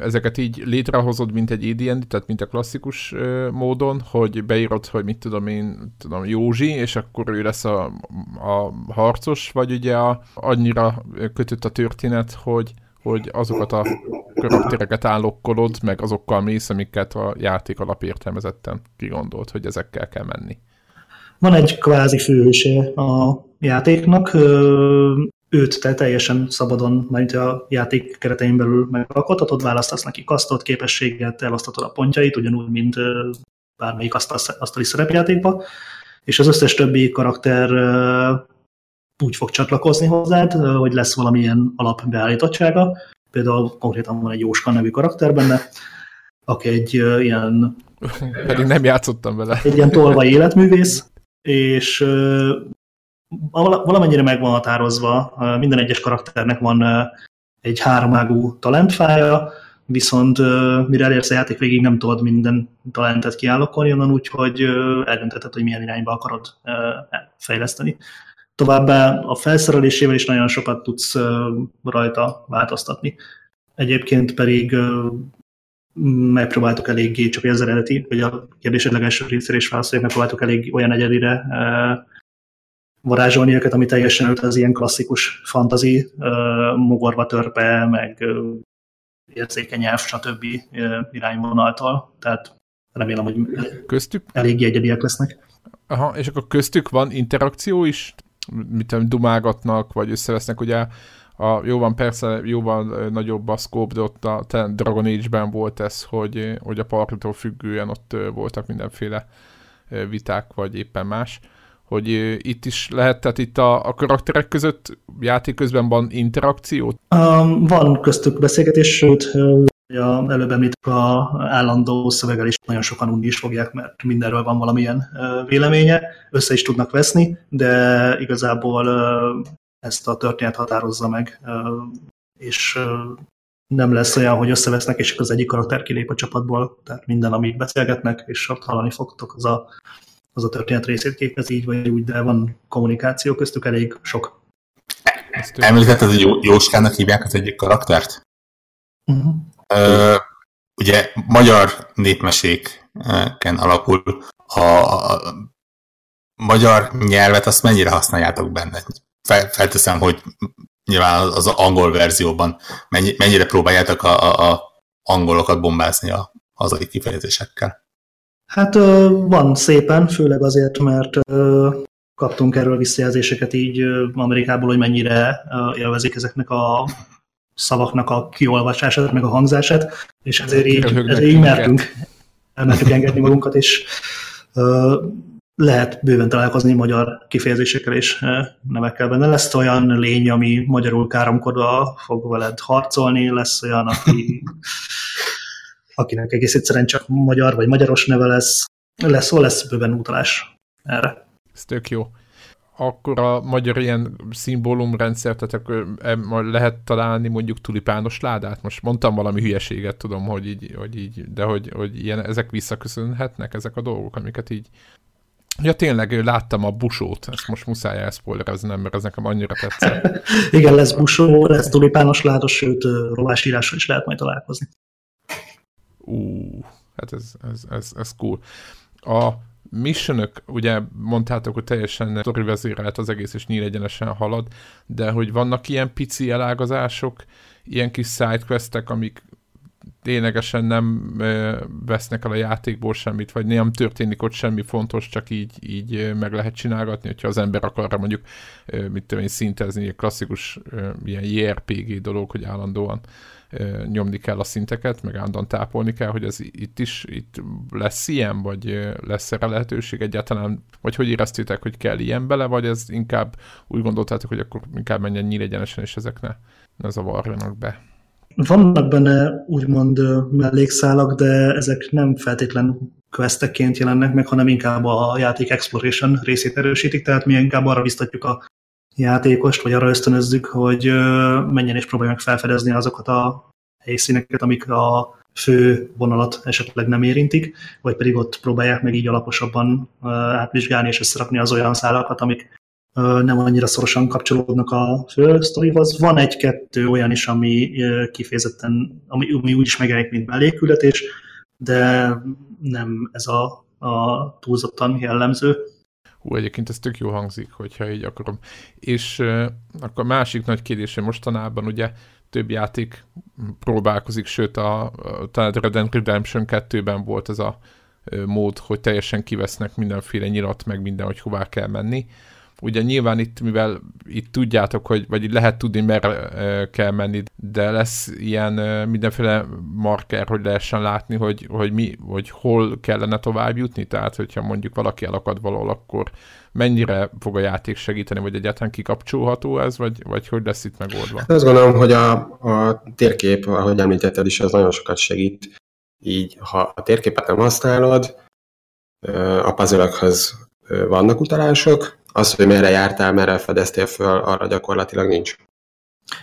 ezeket így létrehozod, mint egy AD&D, tehát mint a klasszikus módon, hogy beírod, hogy mit tudom én, tudom, Józsi, és akkor ő lesz a, a harcos, vagy ugye a, annyira kötött a történet, hogy, hogy azokat a karaktereket állokkolod, meg azokkal mész, amiket a játék alapértelmezetten kigondolt, hogy ezekkel kell menni. Van egy kvázi főhőse a játéknak, őt te teljesen szabadon, mert a játék keretein belül megalkothatod, választasz neki kasztot, képességet, elosztatod a pontjait, ugyanúgy, mint bármelyik asztali szerepjátékba, és az összes többi karakter úgy fog csatlakozni hozzád, hogy lesz valamilyen alapbeállítottsága. Például konkrétan van egy Jóska nevű karakter benne, aki egy ilyen... Pedig nem játszottam vele. Egy ilyen tolvaj életművész, és valamennyire meg van határozva, minden egyes karakternek van egy háromágú talentfája, viszont mire elérsz a játék végig nem tudod minden talentet kiállokolni onnan, úgyhogy eldöntheted, hogy milyen irányba akarod fejleszteni. Továbbá a felszerelésével is nagyon sokat tudsz rajta változtatni. Egyébként pedig megpróbáltuk eléggé, csak az eredeti, vagy a kérdésedleg első részére is válaszoljuk, megpróbáltuk elég olyan egyedire varázsolni őket, ami teljesen az ilyen klasszikus fantazi, mogorva törpe, meg érzékeny nyelv, stb. irányvonaltal. Tehát remélem, hogy köztük? elég egyediek lesznek. Aha, és akkor köztük van interakció is? Mit tudom, dumágatnak, vagy összevesznek, ugye a, jó van, persze jóval nagyobb a scope, de ott a Dragon Age-ben volt ez, hogy, hogy a partitól függően ott voltak mindenféle viták, vagy éppen más hogy itt is lehet, tehát itt a, a karakterek között játék közben van interakció? Um, van köztük beszélgetés, sőt, a, előbb említett a állandó szöveggel is nagyon sokan unni is fogják, mert mindenről van valamilyen véleménye, össze is tudnak veszni, de igazából ezt a történet határozza meg, és nem lesz olyan, hogy összevesznek, és az egyik karakter kilép a csapatból, tehát minden, amit beszélgetnek, és hallani fogtok, az a, az a történet részét képez így vagy úgy, de van kommunikáció köztük elég sok. Említetted, hogy Jóskának hívják az egyik karaktert? Uh-huh. Ö, ugye magyar népmeséken alapul a, a magyar nyelvet, azt mennyire használjátok benne? Fel, felteszem, hogy nyilván az angol verzióban mennyi, mennyire próbáljátok a, a, a angolokat bombázni a hazai kifejezésekkel? Hát van szépen, főleg azért, mert kaptunk erről visszajelzéseket így Amerikából, hogy mennyire élvezik ezeknek a szavaknak a kiolvasását, meg a hangzását, és ezért így, ezért így mertünk, mertünk engedni magunkat, és lehet bőven találkozni magyar kifejezésekkel és nevekkel benne. Lesz olyan lény, ami magyarul káromkodva fog veled harcolni, lesz olyan, aki, akinek egész egyszerűen csak magyar vagy magyaros neve lesz. Lesz, lesz bőven utalás erre. Ez tök jó. Akkor a magyar ilyen szimbólumrendszer, tehát akkor lehet találni mondjuk tulipános ládát? Most mondtam valami hülyeséget, tudom, hogy így, hogy így de hogy, hogy ilyen, ezek visszaköszönhetnek, ezek a dolgok, amiket így Ja, tényleg, láttam a busót, ezt most muszáj elszpoilereznem, mert ez nekem annyira tetszett. Igen, lesz busó, lesz tulipános ládos, sőt, rovásírásra is lehet majd találkozni. Ú, hát ez, ez, ez, ez cool. A missionök, ugye mondtátok, hogy teljesen vezérelt az egész, és nyíl egyenesen halad, de hogy vannak ilyen pici elágazások, ilyen kis sidequestek, amik ténylegesen nem vesznek el a játékból semmit, vagy nem történik ott semmi fontos, csak így, így meg lehet csinálgatni, hogyha az ember akarra mondjuk, mit tudom én, szintezni, egy klasszikus ilyen JRPG dolog, hogy állandóan nyomni kell a szinteket, meg állandóan tápolni kell, hogy ez itt is itt lesz ilyen, vagy lesz erre lehetőség egyáltalán, vagy hogy éreztétek, hogy kell ilyen bele, vagy ez inkább úgy gondoltátok, hogy akkor inkább menjen nyílegyenesen, és ezek ne, ne zavarjanak be. Vannak benne úgymond mellékszálak, de ezek nem feltétlen questekként jelennek meg, hanem inkább a játék exploration részét erősítik, tehát mi inkább arra biztatjuk a játékost, vagy arra ösztönözzük, hogy menjen és próbálja meg felfedezni azokat a helyszíneket, amik a fő vonalat esetleg nem érintik, vagy pedig ott próbálják meg így alaposabban átvizsgálni és összerakni az olyan szálakat, amik nem annyira szorosan kapcsolódnak a fő sztorihoz. Van egy-kettő olyan is, ami kifejezetten, ami, ami úgy is megjelenik, mint mellékületés, de nem ez a, a túlzottan jellemző. Hú, egyébként ez tök jó hangzik, hogyha így akarom. És uh, akkor a másik nagy kérdés, hogy mostanában ugye több játék próbálkozik, sőt a, a talán Red Dead Redemption 2-ben volt ez a mód, hogy teljesen kivesznek mindenféle nyilat, meg minden, hogy hová kell menni ugye nyilván itt, mivel itt tudjátok, hogy, vagy lehet tudni, merre kell menni, de lesz ilyen mindenféle marker, hogy lehessen látni, hogy, hogy, mi, hogy hol kellene tovább jutni, tehát hogyha mondjuk valaki elakad valahol, akkor mennyire fog a játék segíteni, vagy egyáltalán kikapcsolható ez, vagy, vagy hogy lesz itt megoldva? Azt gondolom, hogy a, a térkép, ahogy említetted is, az nagyon sokat segít. Így, ha a térképet nem használod, a puzzle vannak utalások, az, hogy merre jártál, merre fedeztél föl, arra gyakorlatilag nincs.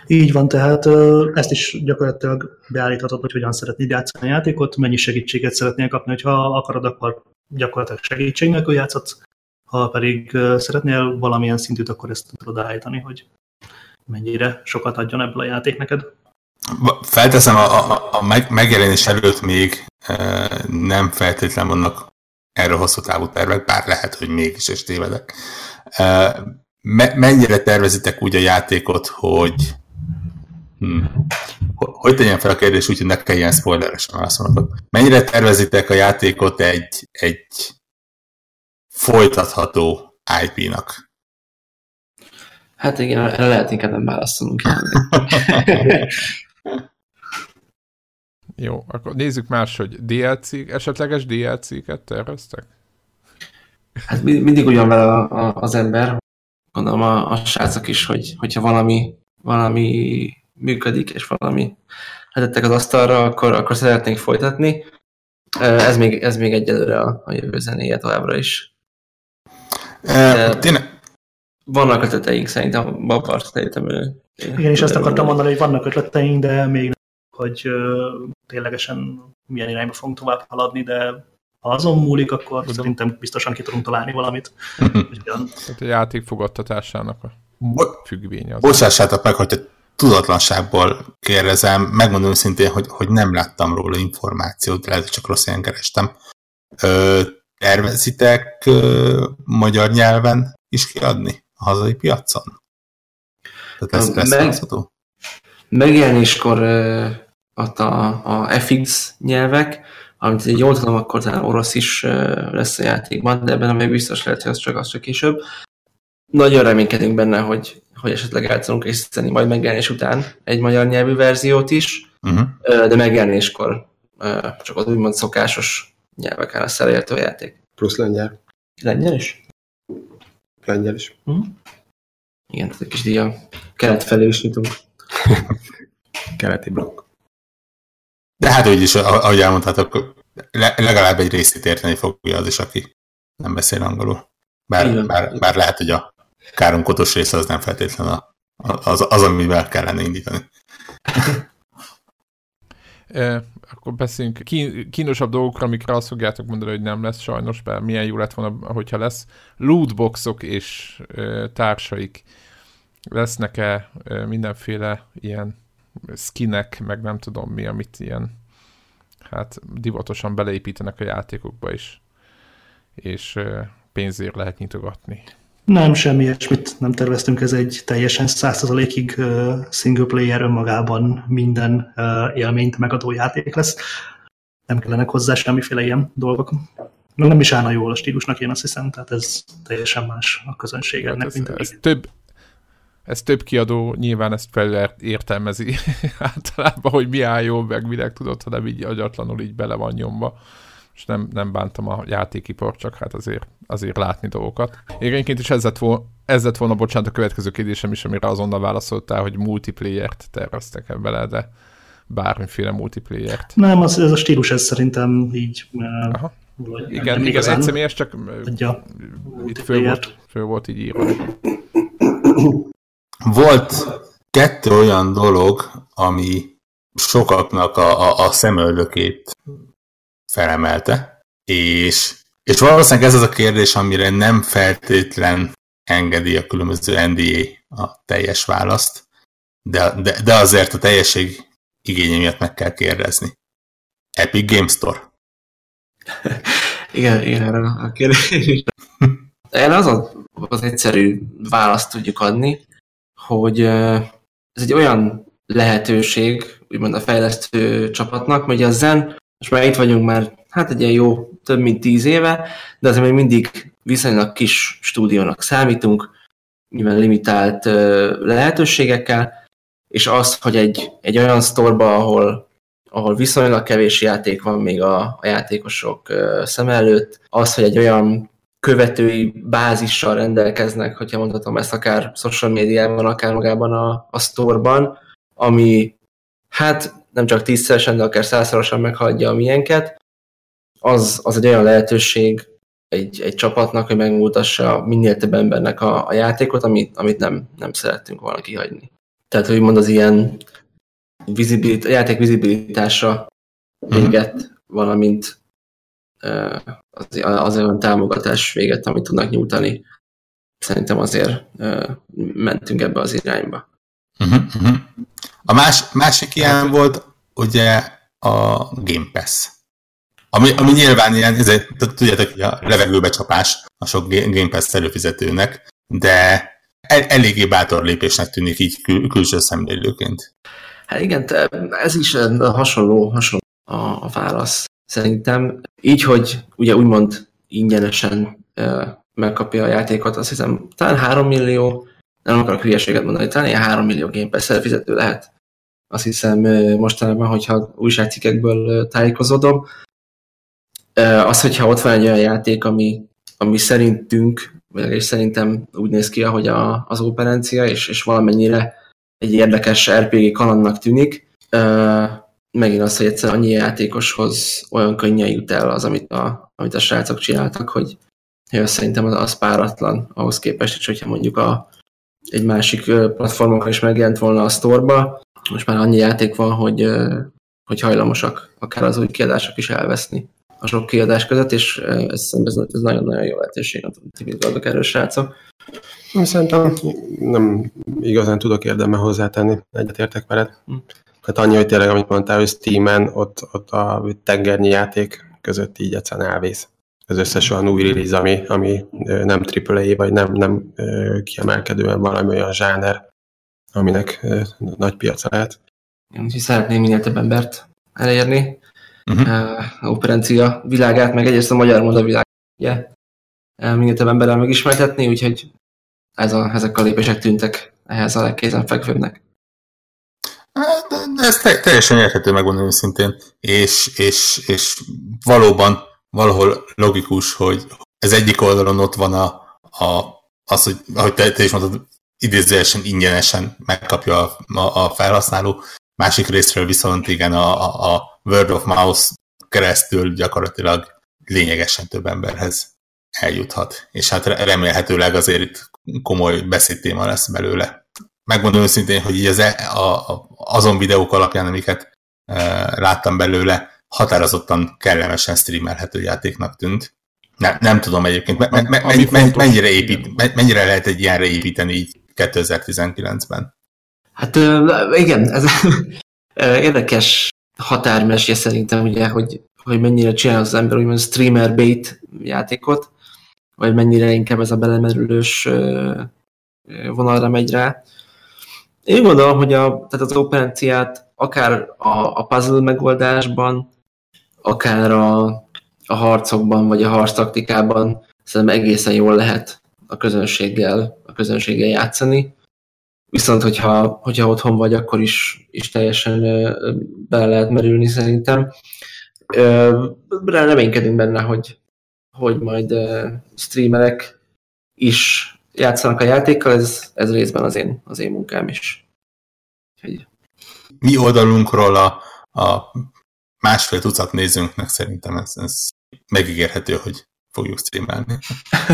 Így van, tehát ezt is gyakorlatilag beállíthatod, hogy hogyan szeretnéd játszani a játékot, mennyi segítséget szeretnél kapni, hogyha akarod, akkor gyakorlatilag segítség nélkül játszhatsz, ha pedig szeretnél valamilyen szintűt, akkor ezt tudod állítani, hogy mennyire sokat adjon ebből a játék neked. Felteszem, a, a, a megjelenés előtt még nem feltétlenül vannak erről hosszú távú tervek, bár lehet, hogy mégis és tévedek. Me- mennyire tervezitek úgy a játékot, hogy hmm. hogy tegyen fel a kérdés úgy, hogy ne kelljen spoileresen válaszolnod. Mennyire tervezitek a játékot egy, egy folytatható IP-nak? Hát igen, erre lehet inkább nem válaszolunk. Jó, akkor nézzük más, hogy DLC, esetleges DLC-ket terveztek? Hát mindig ugyan vele a, a, az ember, gondolom a, a srácok is, hogy, hogyha valami, valami működik, és valami letettek az asztalra, akkor, akkor szeretnénk folytatni. Ez még, ez még egyelőre a, a jövő zenéje továbbra is. Tényleg. Vannak ötleteink szerintem, Babart szerintem ő. Igen, és azt akartam mondani, hogy vannak ötleteink, de még hogy ténylegesen milyen irányba fogunk tovább haladni, de ha azon múlik, akkor Tudom. szerintem biztosan ki tudunk találni valamit. Tehát a játék fogadtatásának a függvénye. Az Bocsássátok meg, hogy tudatlanságból kérdezem, megmondom szintén, hogy, hogy nem láttam róla információt, lehet, hogy csak rossz ilyen kerestem. Ö, tervezitek ö, magyar nyelven is kiadni a hazai piacon? Tehát lesz, lesz Meg, Megjelenéskor adta a FX nyelvek, amit egy jól tudom, akkor talán orosz is lesz a játékban, de ebben még biztos lehet, hogy az csak, az csak később. Nagyon reménykedünk benne, hogy, hogy esetleg el tudunk készíteni majd megjelenés után egy magyar nyelvű verziót is, uh-huh. de megjelenéskor csak az úgymond szokásos nyelveken lesz elérhető a játék. Plusz lengyel. Lengyel is? Lengyel is. Uh-huh. Igen, tehát egy kis díja. Kelet felé is nyitunk. Keleti blokk. De hát úgyis, ahogy elmondhatok, legalább egy részét érteni fogja az is, aki nem beszél angolul. Bár, bár, bár lehet, hogy a káromkotos része az nem feltétlen a, az, az, amivel kellene indítani. e, akkor beszéljünk kínosabb dolgokra, amikre azt fogjátok mondani, hogy nem lesz sajnos, bár milyen jó lett volna, hogyha lesz. Lootboxok és e, társaik lesznek-e e, mindenféle ilyen skinek, meg nem tudom mi, amit ilyen hát divatosan beleépítenek a játékokba is, és pénzért lehet nyitogatni. Nem, semmi ilyesmit nem terveztünk, ez egy teljesen 100%-ig single player önmagában minden élményt megadó játék lesz. Nem kellenek hozzá semmiféle ilyen dolgok. Nem is állna jól a stílusnak, én azt hiszem, tehát ez teljesen más a közönség hát. Ez, ez több, ez több kiadó nyilván ezt fel értelmezi általában, hogy mi áll jól, meg minek tudod, hanem így agyatlanul így bele van nyomva. És nem, nem bántam a játékipart, csak hát azért, azért látni dolgokat. Én egyébként is ez lett, volna, ez lett volna, bocsánat, a következő kérdésem is, amire azonnal válaszoltál, hogy multiplayer-t terveztek -e bele, de bármiféle multiplayer-t. Nem, az, ez a stílus, ez szerintem így Aha. igen, igen, egy személyes, csak itt föl volt, föl volt így írva. Volt kettő olyan dolog, ami sokaknak a, a, a szemöldökét felemelte, és, és valószínűleg ez az a kérdés, amire nem feltétlen engedi a különböző NDA a teljes választ, de, de, de azért a teljesség igénye miatt meg kell kérdezni. Epic Game Store. igen, igen, erre a kérdés. Erre az az, az egyszerű választ tudjuk adni, hogy ez egy olyan lehetőség, úgymond a fejlesztő csapatnak, hogy a Zen, most már itt vagyunk már, hát egy ilyen jó több mint tíz éve, de azért még mindig viszonylag kis stúdiónak számítunk, nyilván limitált lehetőségekkel, és az, hogy egy, egy olyan sztorba, ahol, ahol viszonylag kevés játék van még a, a játékosok szem előtt, az, hogy egy olyan követői bázissal rendelkeznek, hogyha mondhatom ezt akár social médiában, akár magában a, a store-ban, ami hát nem csak tízszeresen, de akár százszorosan meghaladja a milyenket, az, az egy olyan lehetőség egy, egy csapatnak, hogy megmutassa minél több embernek a, a játékot, amit, amit nem, nem szerettünk volna kihagyni. Tehát, hogy mond az ilyen vizibilit, játék vizibilitása mhm. véget, valamint az, az olyan támogatás véget, amit tudnak nyújtani. Szerintem azért mentünk ebbe az irányba. Uh-huh, uh-huh. A más, másik ilyen volt ugye a Game Pass. Ami, ami nyilván ilyen, ezért, tudjátok, hogy a levegőbe csapás a sok Game Pass előfizetőnek, de el, eléggé bátor lépésnek tűnik így kül, külső szemlélőként. Hát igen, ez is hasonló, hasonló a, a válasz. Szerintem így, hogy ugye úgymond ingyenesen megkapja a játékot, azt hiszem talán 3 millió, nem akarok hülyeséget mondani, talán ilyen 3 millió Game Pass fizető lehet. Azt hiszem mostanában, hogyha újságcikkekből tájékozódom. Az, hogyha ott van egy olyan játék, ami, ami szerintünk, vagy szerintem úgy néz ki, ahogy a, az operencia, és, és valamennyire egy érdekes RPG kalandnak tűnik, megint az, hogy egyszer annyi játékoshoz olyan könnyen jut el az, amit a, amit a srácok csináltak, hogy, hogy szerintem az, az páratlan ahhoz képest, hogy hogyha mondjuk a, egy másik platformon is megjelent volna a sztorba, most már annyi játék van, hogy, hogy hajlamosak akár az új kiadások is elveszni a sok kiadás között, és ez, ez, ez nagyon-nagyon jó lehetőség, amit izgalmak erről srácok. Szerintem nem igazán tudok érdemel hozzátenni, egyetértek veled. Tehát annyi, hogy tényleg, amit mondtál, hogy Steam-en ott, ott a tengernyi játék között így egyszerűen elvész. Az összes olyan új release, ami, ami nem AAA, vagy nem, nem kiemelkedően valami olyan zsáner, aminek nagy piaca lehet. Úgyhogy szeretném minél több embert elérni. Uh-huh. Operencia világát, meg egyrészt a magyar moda világát, ugye, minél több emberrel megismertetni, úgyhogy ez a, ezek a lépések tűntek ehhez a legkézenfekvőbbnek. Hát, ez teljesen érthető, megmondom őszintén, és, és, és valóban valahol logikus, hogy ez egyik oldalon ott van a, a, az, hogy ahogy te, te is mondtad, idézőesen ingyenesen megkapja a, a, a felhasználó, másik részről viszont igen a, a, Word of Mouse keresztül gyakorlatilag lényegesen több emberhez eljuthat. És hát remélhetőleg azért itt komoly beszédtéma lesz belőle. Megmondom őszintén, hogy így az, e, a, a, azon videók alapján, amiket e, láttam belőle, határozottan kellemesen streamelhető játéknak tűnt. Nem, nem tudom egyébként, me, me, me, me, mennyire, épít, mennyire lehet egy ilyenre építeni így 2019-ben? Hát igen, ez érdekes határmesje szerintem, ugye, hogy, hogy mennyire csinál az ember úgymond streamer bait játékot, vagy mennyire inkább ez a belemerülős vonalra megy rá. Én gondolom, hogy a, tehát az operenciát akár a, a puzzle megoldásban, akár a, a harcokban, vagy a harc taktikában szerintem egészen jól lehet a közönséggel, a közönséggel játszani. Viszont, hogyha, hogyha otthon vagy, akkor is, is teljesen bele lehet merülni szerintem. Reménykedünk benne, hogy, hogy majd streamerek is játszanak a játékkal, ez, ez részben az én, az én munkám is. Úgyhogy... Mi oldalunkról a, a másfél tucat nézőnknek szerintem ez, ez megígérhető, hogy fogjuk streamelni.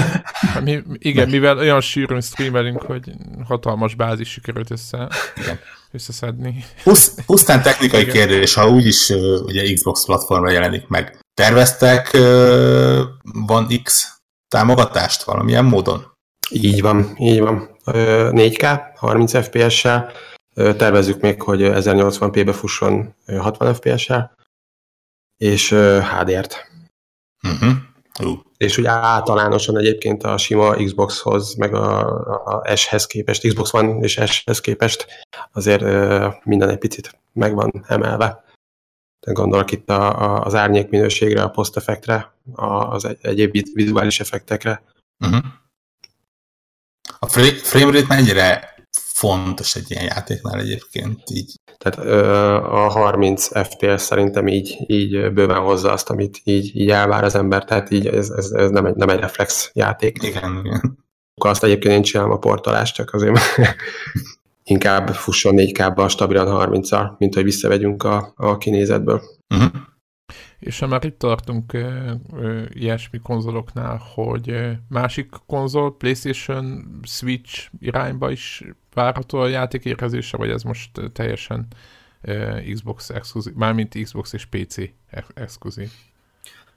Mi, igen, mivel olyan sűrűn streamelünk, hogy hatalmas bázis sikerült össze, igen. összeszedni. Pusz, pusztán technikai igen. kérdés, ha úgyis ugye Xbox platformra jelenik meg. Terveztek van X támogatást valamilyen módon? Így van, így van. 4K, 30 FPS-sel, tervezzük még, hogy 1080p-be fusson 60 FPS-sel, és HDR-t. Uh-huh. Uh. És ugye általánosan egyébként a sima Xboxhoz, meg a, a S-hez képest, Xbox One és S-hez képest azért minden egy picit meg van emelve. De gondolok itt a, a, az árnyék minőségre, a post-effektre, az egy, egyéb vizuális effektekre. Uh-huh. A framerate mennyire fontos egy ilyen játéknál egyébként így? Tehát a 30 FPS szerintem így, így bőven hozza azt, amit így, így elvár az ember, tehát így ez, ez, ez nem, egy, nem egy reflex játék. Igen, igen. Azt egyébként én csinálom a portolást, csak azért inkább fusson 4K-ba stabilan 30-al, mint hogy visszavegyünk a, a kinézetből. Uh-huh. És ha már itt tartunk ö, ö, ilyesmi konzoloknál, hogy ö, másik konzol, PlayStation, Switch irányba is várható a játék érkezése, vagy ez most teljesen ö, Xbox exkluzív, mármint Xbox és PC exkluzív?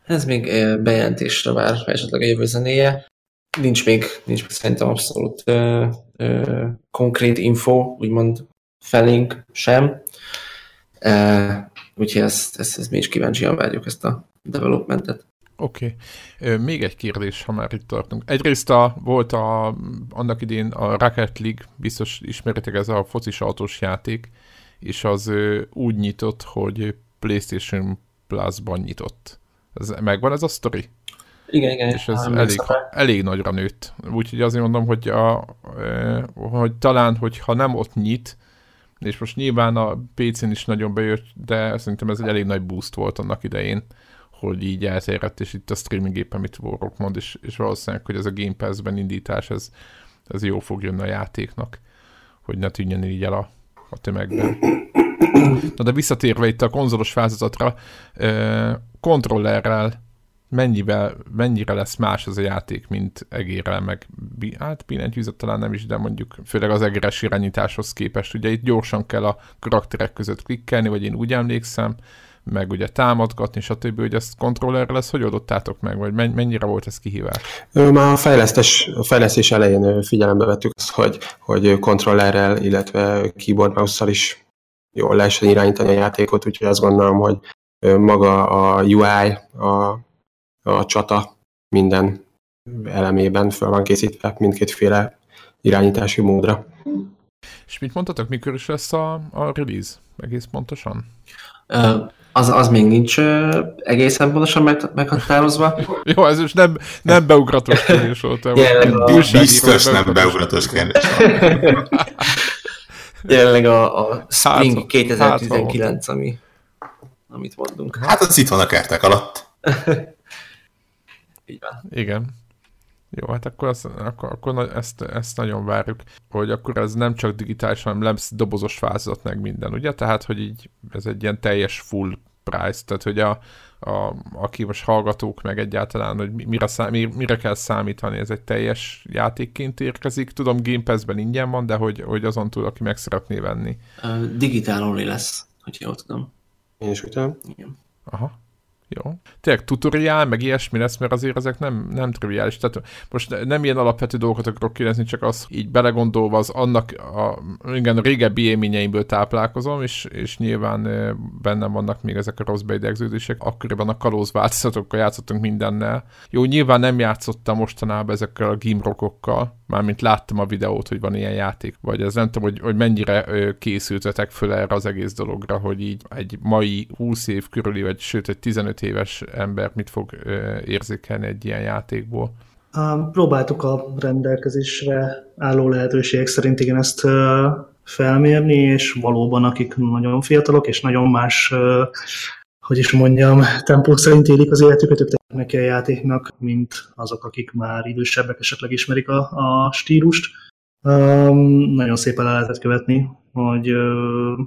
Ez még bejelentésre vár esetleg a jövő zenéje. Nincs még, nincs még szerintem abszolút ö, ö, konkrét info, úgymond felénk sem. Úgyhogy ezt, ezt, ezt mi is kíváncsian várjuk ezt a developmentet. Oké. Okay. Még egy kérdés, ha már itt tartunk. Egyrészt a, volt a, annak idén a Rocket League, biztos ismeritek ez a focis autós játék, és az úgy nyitott, hogy PlayStation Plus-ban nyitott. Ez, megvan ez a sztori? Igen, igen. És ez elég, elég nagyra nőtt. Úgyhogy azért mondom, hogy, a, hogy talán, hogyha nem ott nyit, és most nyilván a PC-n is nagyon bejött, de szerintem ez egy elég nagy boost volt annak idején, hogy így eltérett, és itt a streaming éppen mit Warrock mond, és, és valószínűleg, hogy ez a Game Pass-ben indítás, ez, ez jó fog jönni a játéknak, hogy ne tűnjön így el a, a tömegben. Na de visszatérve itt a konzolos változatra, kontrollerrel mennyivel, mennyire lesz más az a játék, mint egérrel, meg hát billentyűzet talán nem is, de mondjuk főleg az egéres irányításhoz képest. Ugye itt gyorsan kell a karakterek között klikkelni, vagy én úgy emlékszem, meg ugye támadgatni, stb., hogy ezt kontrollerre lesz, hogy oldottátok meg, vagy mennyire volt ez kihívás? Már a, fejlesztés, a fejlesztés elején figyelembe vettük azt, hogy, hogy kontrollerrel, illetve keyboard mouse is jól lehessen irányítani a játékot, úgyhogy azt gondolom, hogy maga a UI, a, a csata minden elemében fel van készítve mindkétféle irányítási módra. És mit mondtatok, mikor is lesz a, a release? Egész pontosan? Az, az még nincs egészen pontosan meg, meghatározva. Jó, ez is nem, nem beugratos kérdés volt. Biztos nem beugratos kérdés. Jelenleg a, a Spring hát, 2019, hát, ami, amit mondunk. Hát az itt van a kertek alatt. Így van. Igen. Jó, hát akkor, az, akkor, akkor ezt, ezt nagyon várjuk, hogy akkor ez nem csak digitális, hanem lesz dobozos változat meg minden, ugye? Tehát, hogy így ez egy ilyen teljes full price, tehát hogy a, a, aki most hallgatók meg egyáltalán, hogy mire, szám, mire kell számítani, ez egy teljes játékként érkezik. Tudom, Game Pass-ben ingyen van, de hogy, hogy azon túl, aki meg szeretné venni. Digitál only lesz, hogy jól tudom. Én is úgy Igen. Aha. Jó. Tényleg tutoriál, meg ilyesmi lesz, mert azért ezek nem, nem triviális. Tehát most nem ilyen alapvető dolgokat akarok kérdezni, csak az így belegondolva az annak a, igen, a régebbi élményeimből táplálkozom, és, és nyilván bennem vannak még ezek a rossz beidegződések. Akkoriban a kalóz változatokkal játszottunk mindennel. Jó, nyilván nem játszottam mostanában ezekkel a gimrokokkal, mármint láttam a videót, hogy van ilyen játék, vagy ez nem tudom, hogy, hogy mennyire készültetek föl erre az egész dologra, hogy így egy mai 20 év körüli, vagy sőt egy 15 éves ember mit fog érzékelni egy ilyen játékból. Próbáltuk a rendelkezésre álló lehetőségek szerint igen ezt felmérni, és valóban akik nagyon fiatalok, és nagyon más hogy is mondjam, tempók szerint élik az életüket, ők neki a játéknak, mint azok, akik már idősebbek, esetleg ismerik a, a stílust. Um, nagyon szépen le lehetett követni, hogy uh,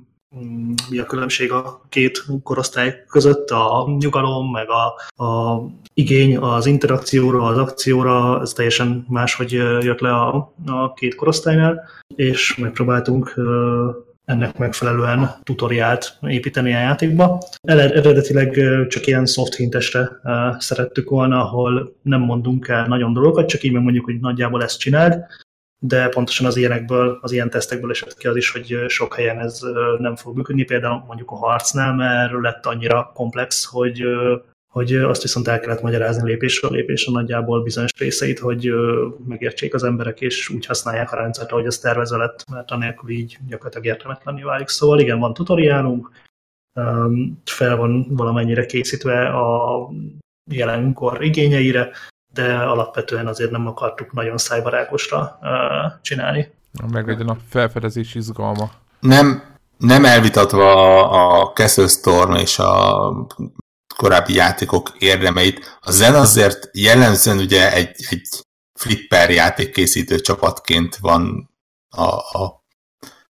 mi a különbség a két korosztály között, a nyugalom, meg a, a igény az interakcióra, az akcióra, ez teljesen máshogy jött le a, a két korosztálynál, és megpróbáltunk uh, ennek megfelelően tutoriált építeni a játékba. Eredetileg csak ilyen soft hintesre szerettük volna, ahol nem mondunk el nagyon dolgokat, csak így megmondjuk, hogy nagyjából ezt csináld, de pontosan az ilyenekből, az ilyen tesztekből esett ki az is, hogy sok helyen ez nem fog működni, például mondjuk a harcnál, mert lett annyira komplex, hogy hogy azt viszont el kellett magyarázni lépésről lépésre nagyjából bizonyos részeit, hogy megértsék az emberek, és úgy használják a rendszert, ahogy ez tervezve lett, mert anélkül így gyakorlatilag értelmetlenné válik. Szóval igen, van tutoriálunk, fel van valamennyire készítve a jelenkor igényeire, de alapvetően azért nem akartuk nagyon szájbarágosra csinálni. Meglegyen a felfedezés izgalma. Nem, nem elvitatva a Castle Storm és a korábbi játékok érdemeit. A Zen azért jellemzően ugye egy, egy flipper játékkészítő csapatként van a, a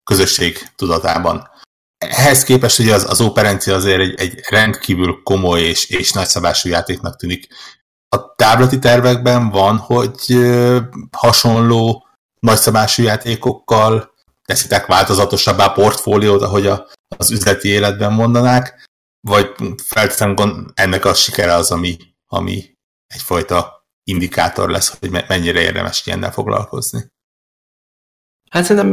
közösség tudatában. Ehhez képest ugye az, az operencia azért egy, egy rendkívül komoly és, és nagyszabású játéknak tűnik. A táblati tervekben van, hogy hasonló nagyszabású játékokkal teszitek változatosabbá portfóliót, ahogy a, az üzleti életben mondanák, vagy feltétlenül ennek a sikere az, ami, ami egyfajta indikátor lesz, hogy mennyire érdemes ilyennel foglalkozni? Hát szerintem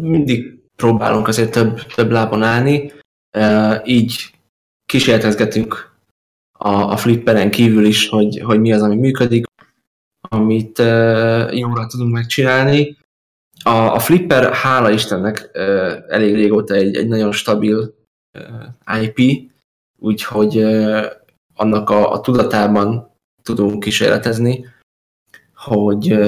mindig próbálunk azért több, több lábon állni, így kísérletezgetünk a, a flipperen kívül is, hogy, hogy mi az, ami működik, amit jóra tudunk megcsinálni. A, a flipper, hála Istennek, elég régóta egy, egy nagyon stabil IP, úgyhogy annak a, a tudatában tudunk kísérletezni, hogy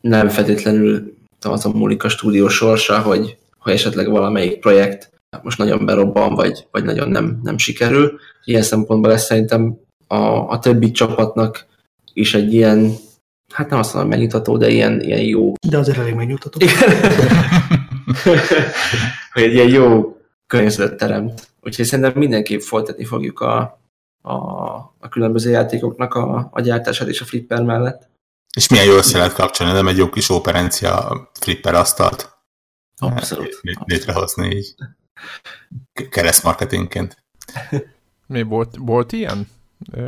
nem feltétlenül az a múlik a stúdió sorsa, hogy, hogy esetleg valamelyik projekt most nagyon berobban, vagy, vagy nagyon nem, nem sikerül. Ilyen szempontból lesz szerintem a, a többi csapatnak is egy ilyen, hát nem azt mondom megnyugtató, de ilyen, ilyen jó. De azért elég megnyugtató. hogy egy ilyen jó környezetet teremt. Úgyhogy szerintem mindenképp folytatni fogjuk a, a, a különböző játékoknak a, a gyártását és a flipper mellett. És milyen jól össze lehet kapcsolni, nem egy jó kis operencia flipper asztalt Abszolút. létrehozni így keresztmarketingként. Mi volt, volt ilyen?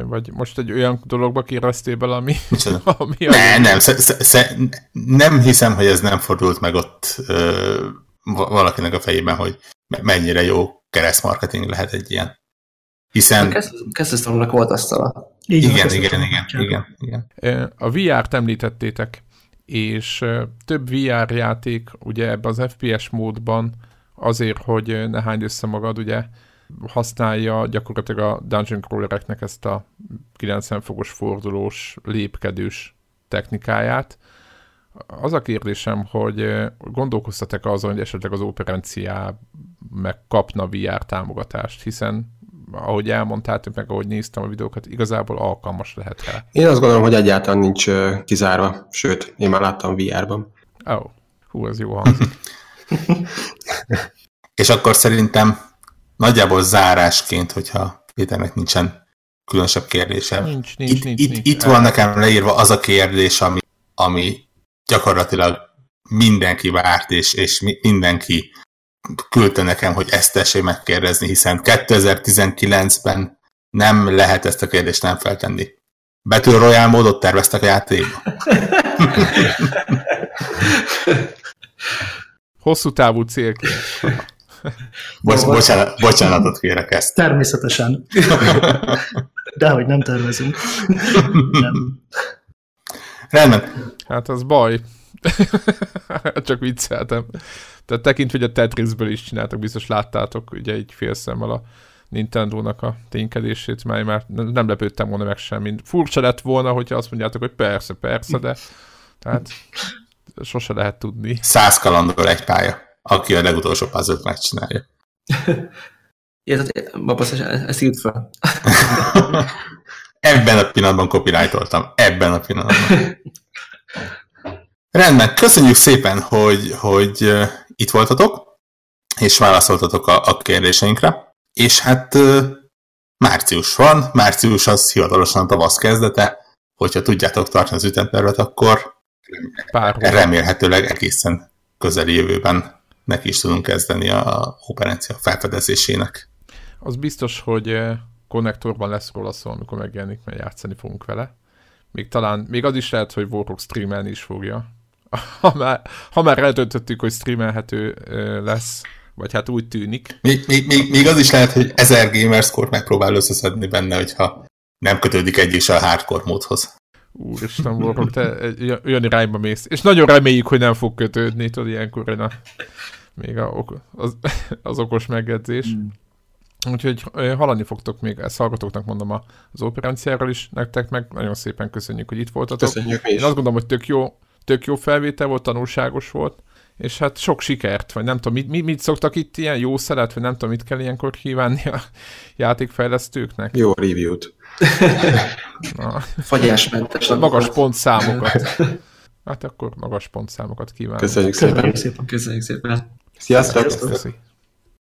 Vagy most egy olyan dologba kéreztél bele, ami... ami ne, nem, sz, sz, sz, nem hiszem, hogy ez nem fordult meg ott ö, valakinek a fejében, hogy mennyire jó keresztmarketing lehet egy ilyen. Hiszen... Kezdősztoromnak volt asztala. Igen, igen, igen, igen, igen, igen. A VR-t említettétek, és több VR játék ugye ebbe az FPS módban azért, hogy ne hány össze magad, ugye használja gyakorlatilag a dungeon crawlereknek ezt a 90 fokos fordulós, lépkedős technikáját. Az a kérdésem, hogy gondolkoztatok azon, hogy esetleg az operenciá meg kapna VR támogatást, hiszen ahogy elmondtátok, meg ahogy néztem a videókat, igazából alkalmas lehet rá. Én azt gondolom, hogy egyáltalán nincs kizárva, sőt, én már láttam VR-ban. Ó, oh, hú, ez jó hangzik. És akkor szerintem nagyjából zárásként, hogyha Péternek nincsen különösebb kérdése. Nincs, nincs, itt, nincs, itt, nincs. itt van nekem leírva az a kérdés, ami, ami gyakorlatilag mindenki várt, és, és mindenki küldte nekem, hogy ezt tessék megkérdezni, hiszen 2019-ben nem lehet ezt a kérdést nem feltenni. Betűr Royal módot terveztek a játékba? Hosszú távú célként. Bocs, bocsánat, bocsánatot kérek ezt. Természetesen. De hogy nem tervezünk. nem. Rendben. Hát az baj. Csak vicceltem. Tehát tekintve, hogy a Tetrisből is csináltak, biztos láttátok ugye egy fél szemmel a Nintendo-nak a ténykedését, mely már nem lepődtem volna meg semmi. Furcsa lett volna, hogyha azt mondjátok, hogy persze, persze, de tehát sose lehet tudni. Száz kalandor egy pálya, aki a legutolsó puzzle megcsinálja. Érted, babasz, ezt írt fel. Ebben a pillanatban copyrightoltam. Ebben a pillanatban. Rendben, köszönjük szépen, hogy, hogy itt voltatok, és válaszoltatok a, a kérdéseinkre. És hát március van, március az hivatalosan a tavasz kezdete, hogyha tudjátok tartani az ütemtervet, akkor Pár remélhetőleg egészen közeli jövőben neki is tudunk kezdeni a operencia felfedezésének. Az biztos, hogy konnektorban lesz róla szó, amikor megjelenik, mert játszani fogunk vele. Még talán, még az is lehet, hogy Warhawk streamelni is fogja. Ha már, ha már eldöntöttük, hogy streamelhető lesz, vagy hát úgy tűnik. Még, még, még, még az is lehet, hogy 1000 gamerscore megpróbál összeszedni benne, hogyha nem kötődik egy is a hardcore módhoz. Úristen, Warhawk, te egy olyan irányba mész. És nagyon reméljük, hogy nem fog kötődni, tudod, ilyenkor a, még a, az, az okos megjegyzés. Mm. Úgyhogy hallani fogtok még, ezt hallgatóknak mondom az operenciáról is, nektek meg nagyon szépen köszönjük, hogy itt voltatok. Köszönjük Én azt gondolom, hogy tök jó, tök jó felvétel volt, tanulságos volt, és hát sok sikert, vagy nem tudom, mit, mit, mit szoktak itt ilyen jó szelet, vagy nem tudom, mit kell ilyenkor kívánni a játékfejlesztőknek. Jó review-t. Fagyásmentes. Magas pontszámokat. Hát akkor magas pontszámokat kívánok. Köszönjük szépen. Köszönjük szépen. Köszönjük szépen. Sziasztok! Sziasztok.